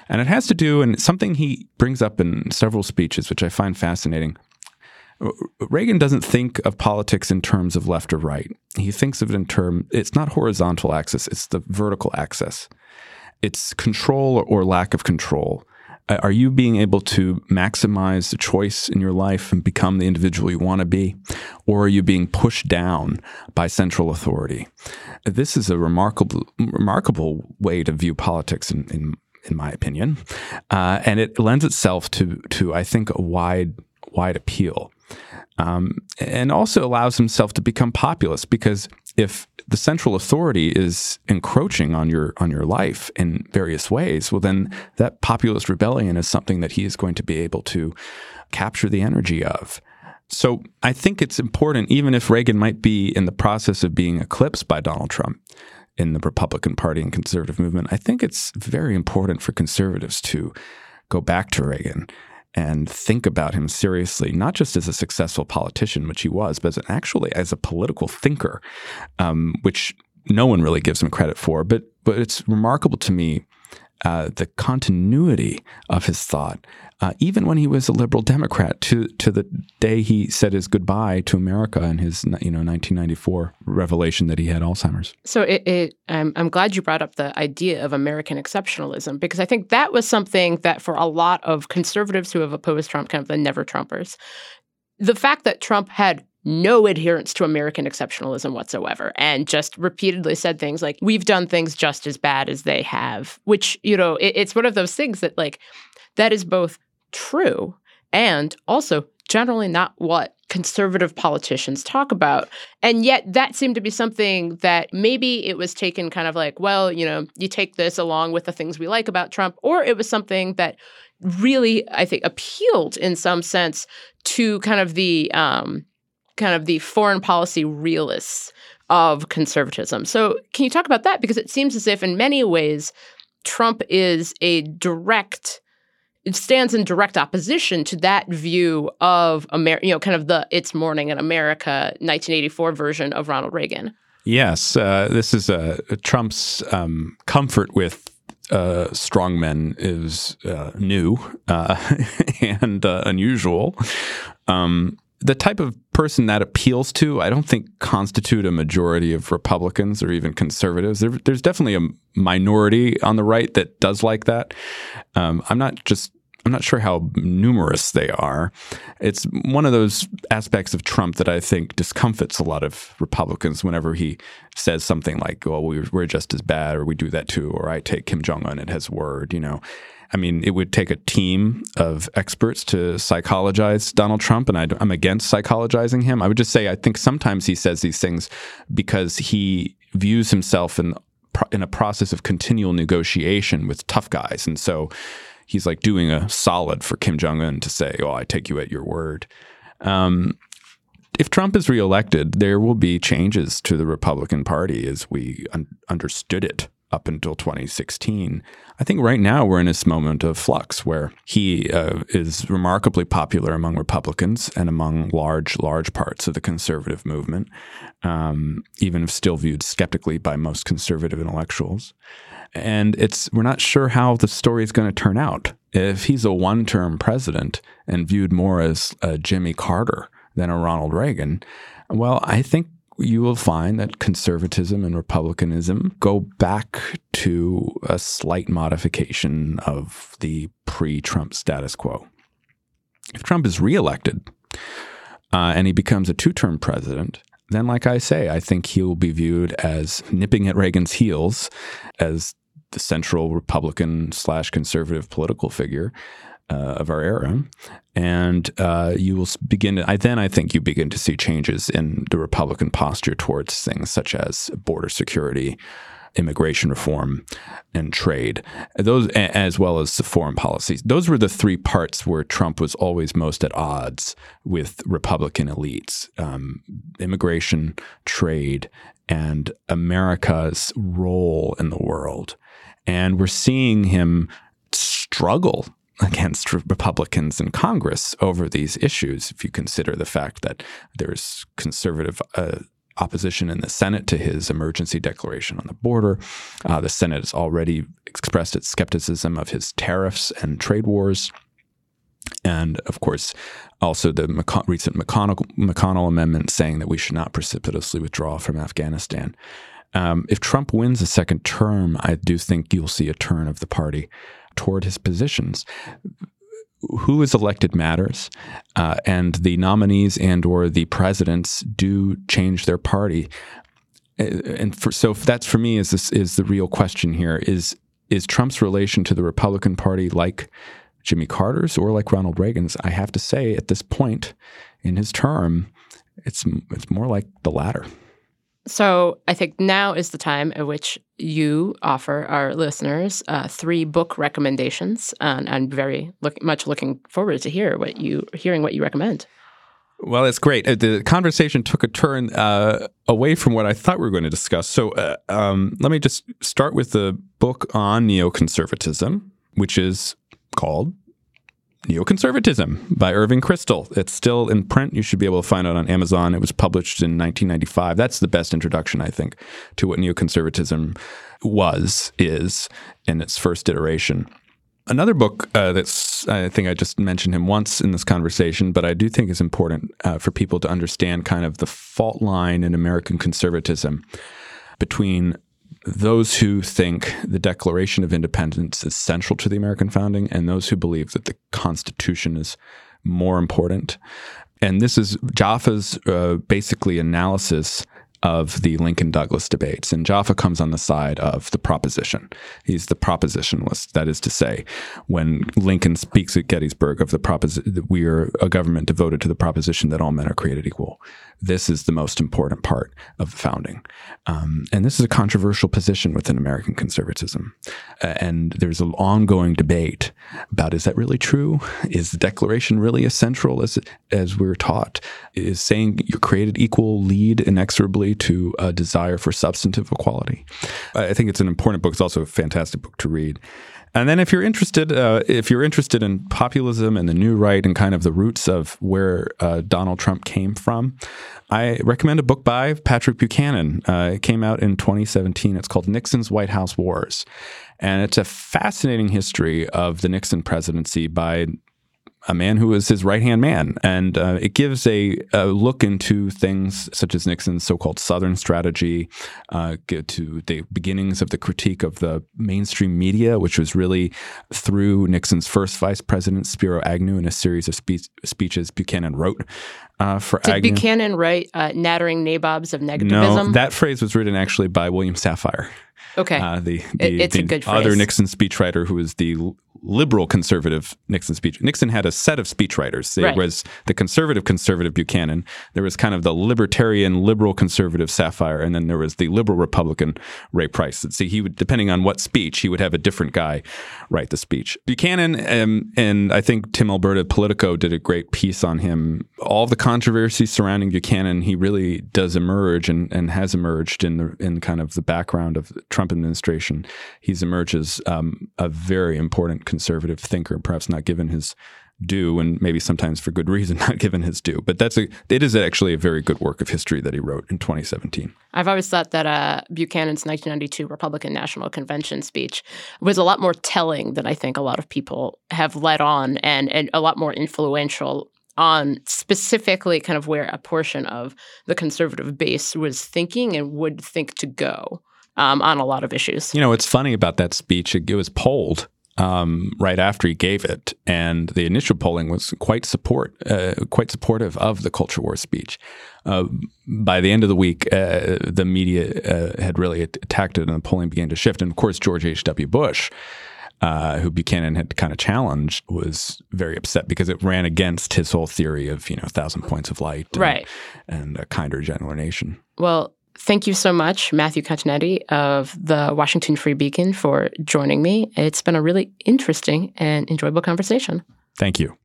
[SPEAKER 2] And it has to do, and something he brings up in several speeches, which I find fascinating. Reagan doesn't think of politics in terms of left or right. He thinks of it in term. It's not horizontal axis; it's the vertical axis. It's control or lack of control. Uh, are you being able to maximize the choice in your life and become the individual you want to be? Or are you being pushed down by central authority? This is a remarkable, remarkable way to view politics in, in, in my opinion. Uh, and it lends itself to, to, I think, a wide, wide appeal. Um, and also allows himself to become populist because if the central authority is encroaching on your on your life in various ways, well then that populist rebellion is something that he is going to be able to capture the energy of. So I think it's important, even if Reagan might be in the process of being eclipsed by Donald Trump in the Republican Party and conservative movement, I think it's very important for conservatives to go back to Reagan and think about him seriously, not just as a successful politician, which he was, but as actually as a political thinker, um, which no one really gives him credit for. But but it's remarkable to me uh, the continuity of his thought, uh, even when he was a liberal Democrat, to to the day he said his goodbye to America in his you know 1994 revelation that he had Alzheimer's.
[SPEAKER 3] So it, it I'm, I'm glad you brought up the idea of American exceptionalism because I think that was something that for a lot of conservatives who have opposed Trump, kind of the never Trumpers, the fact that Trump had no adherence to American exceptionalism whatsoever and just repeatedly said things like, we've done things just as bad as they have, which, you know, it, it's one of those things that, like, that is both true and also generally not what conservative politicians talk about. And yet that seemed to be something that maybe it was taken kind of like, well, you know, you take this along with the things we like about Trump, or it was something that really, I think, appealed in some sense to kind of the um, kind of the foreign policy realists of conservatism. So, can you talk about that? Because it seems as if, in many ways, Trump is a direct it stands in direct opposition to that view of America, you know, kind of the "It's Morning in America" 1984 version of Ronald Reagan.
[SPEAKER 2] Yes, uh, this is uh, Trump's um, comfort with uh, strongmen is uh, new uh, and uh, unusual. Um, the type of person that appeals to, I don't think constitute a majority of Republicans or even conservatives. There, there's definitely a minority on the right that does like that. Um, I'm not just I'm not sure how numerous they are. It's one of those aspects of Trump that I think discomfits a lot of Republicans whenever he says something like, "Well, we're just as bad," or "We do that too," or "I take Kim Jong Un at his word." You know, I mean, it would take a team of experts to psychologize Donald Trump, and I, am against psychologizing him. I would just say I think sometimes he says these things because he views himself in in a process of continual negotiation with tough guys, and so he's like doing a solid for Kim Jong Un to say, "Oh, I take you at your word." Um, if Trump is reelected, there will be changes to the Republican Party as we un- understood it up until 2016. I think right now we're in this moment of flux where he uh, is remarkably popular among Republicans and among large, large parts of the conservative movement, um, even if still viewed skeptically by most conservative intellectuals. And it's we're not sure how the story is going to turn out. If he's a one-term president and viewed more as a Jimmy Carter than a Ronald Reagan, well, I think you will find that conservatism and republicanism go back to a slight modification of the pre Trump status quo. If Trump is reelected uh, and he becomes a two term president, then, like I say, I think he will be viewed as nipping at Reagan's heels as the central Republican slash conservative political figure uh, of our era, and uh, you will begin. To, I, then I think you begin to see changes in the Republican posture towards things such as border security, immigration reform, and trade. Those, as well as the foreign policies. Those were the three parts where Trump was always most at odds with Republican elites: um, immigration, trade, and America's role in the world. And we're seeing him struggle against Republicans in Congress over these issues. If you consider the fact that there's conservative uh, opposition in the Senate to his emergency declaration on the border, uh, the Senate has already expressed its skepticism of his tariffs and trade wars. And of course, also the recent McConnell, McConnell amendment saying that we should not precipitously withdraw from Afghanistan. Um, if Trump wins a second term, I do think you'll see a turn of the party toward his positions who is elected matters, uh, and the nominees and or the presidents do change their party. And for, so that's for me is this is the real question here is is Trump's relation to the Republican Party like Jimmy Carter's or like Ronald Reagan's? I have to say at this point in his term, it's it's more like the latter.
[SPEAKER 3] So I think now is the time at which you offer our listeners uh, three book recommendations, and I'm very look, much looking forward to hear what you hearing what you recommend.
[SPEAKER 2] Well, it's great. Uh, the conversation took a turn uh, away from what I thought we were going to discuss. So uh, um, let me just start with the book on neoconservatism, which is called Neoconservatism by Irving Kristol. It's still in print. You should be able to find it on Amazon. It was published in 1995. That's the best introduction, I think, to what neoconservatism was, is in its first iteration. Another book uh, that's, I think I just mentioned him once in this conversation, but I do think is important uh, for people to understand kind of the fault line in American conservatism between those who think the Declaration of Independence is central to the American founding and those who believe that the Constitution is more important. And this is Jaffa's uh, basically analysis of the Lincoln Douglas debates. And Jaffa comes on the side of the proposition. He's the propositionalist. That is to say, when Lincoln speaks at Gettysburg of the proposition, that we are a government devoted to the proposition that all men are created equal. This is the most important part of the founding. Um, and this is a controversial position within American conservatism. Uh, and there's an ongoing debate about is that really true? Is the Declaration really as central as, as we're taught? Is saying you're created equal lead inexorably to a desire for substantive equality? I think it's an important book. It's also a fantastic book to read. And then if you're interested, uh, if you're interested in populism and the new right and kind of the roots of where uh, Donald Trump came from, I recommend a book by Patrick Buchanan. Uh, it came out in 2017. It's called Nixon's White House Wars. And it's a fascinating history of the Nixon presidency by a man who was his right hand man. And uh, it gives a, a, look into things such as Nixon's so called Southern strategy, uh, to the beginnings of the critique of the mainstream media, which was really through Nixon's first vice president, Spiro Agnew, in a series of spe- speeches Buchanan wrote. Uh, for
[SPEAKER 3] Did
[SPEAKER 2] Agnew.
[SPEAKER 3] Buchanan write uh, nattering nabobs of negativism?
[SPEAKER 2] No, that phrase was written actually by William Safire.
[SPEAKER 3] Okay.
[SPEAKER 2] Uh, the the,
[SPEAKER 3] it's
[SPEAKER 2] the
[SPEAKER 3] a good
[SPEAKER 2] other
[SPEAKER 3] phrase.
[SPEAKER 2] Nixon speechwriter who was the liberal conservative Nixon speech. Nixon had a set of speechwriters. There
[SPEAKER 3] Right.
[SPEAKER 2] was the conservative conservative Buchanan. There was kind of the libertarian liberal conservative Safire, and then there was the liberal Republican Ray Price. See, he would depending on what speech, he would have a different guy write the speech. Buchanan um, and I think Tim Alberta Politico did a great piece on him. All the controversy surrounding Buchanan, he really does emerge and, and has emerged in the in kind of the background of the Trump administration. He's emerged as um, a very important conservative thinker, perhaps not given his due, and maybe sometimes for good reason not given his due. But that's a it is actually a very good work of history that he wrote in 2017.
[SPEAKER 3] I've always thought that uh, Buchanan's 1992 Republican National Convention speech was a lot more telling than I think a lot of people have let on, and, and a lot more influential on specifically kind of where a portion of the conservative base was thinking and would think to go um, on a lot of issues.
[SPEAKER 2] You know, what's funny about that speech, it, it was polled um, right after he gave it, and the initial polling was quite support, uh, quite supportive of the culture war speech. Uh, by the end of the week, uh, the media uh, had really attacked it, and the polling began to shift. And of course, George H. W. Bush. Uh, who Buchanan had kind of challenged was very upset because it ran against his whole theory of you know thousand points of light, and,
[SPEAKER 3] Right.
[SPEAKER 2] and a kinder, gentler nation.
[SPEAKER 3] Well, thank you so much, Matthew Continetti of the Washington Free Beacon, for joining me. It's been a really interesting and enjoyable conversation.
[SPEAKER 2] Thank you.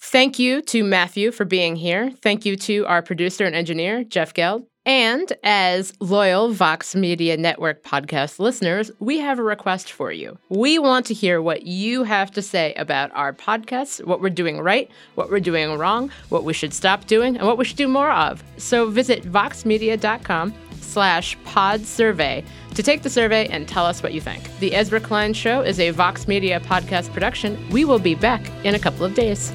[SPEAKER 3] Thank you to Matthew for being here. Thank you to our producer and engineer, Jeff Geld. And as loyal Vox Media Network podcast listeners, we have a request for you. We want to hear what you have to say about our podcasts, what we're doing right, what we're doing wrong, what we should stop doing, and what we should do more of. So visit voxmedia.com slash pod survey to take the survey and tell us what you think. The Ezra Klein Show is a Vox Media podcast production. We will be back in a couple of days.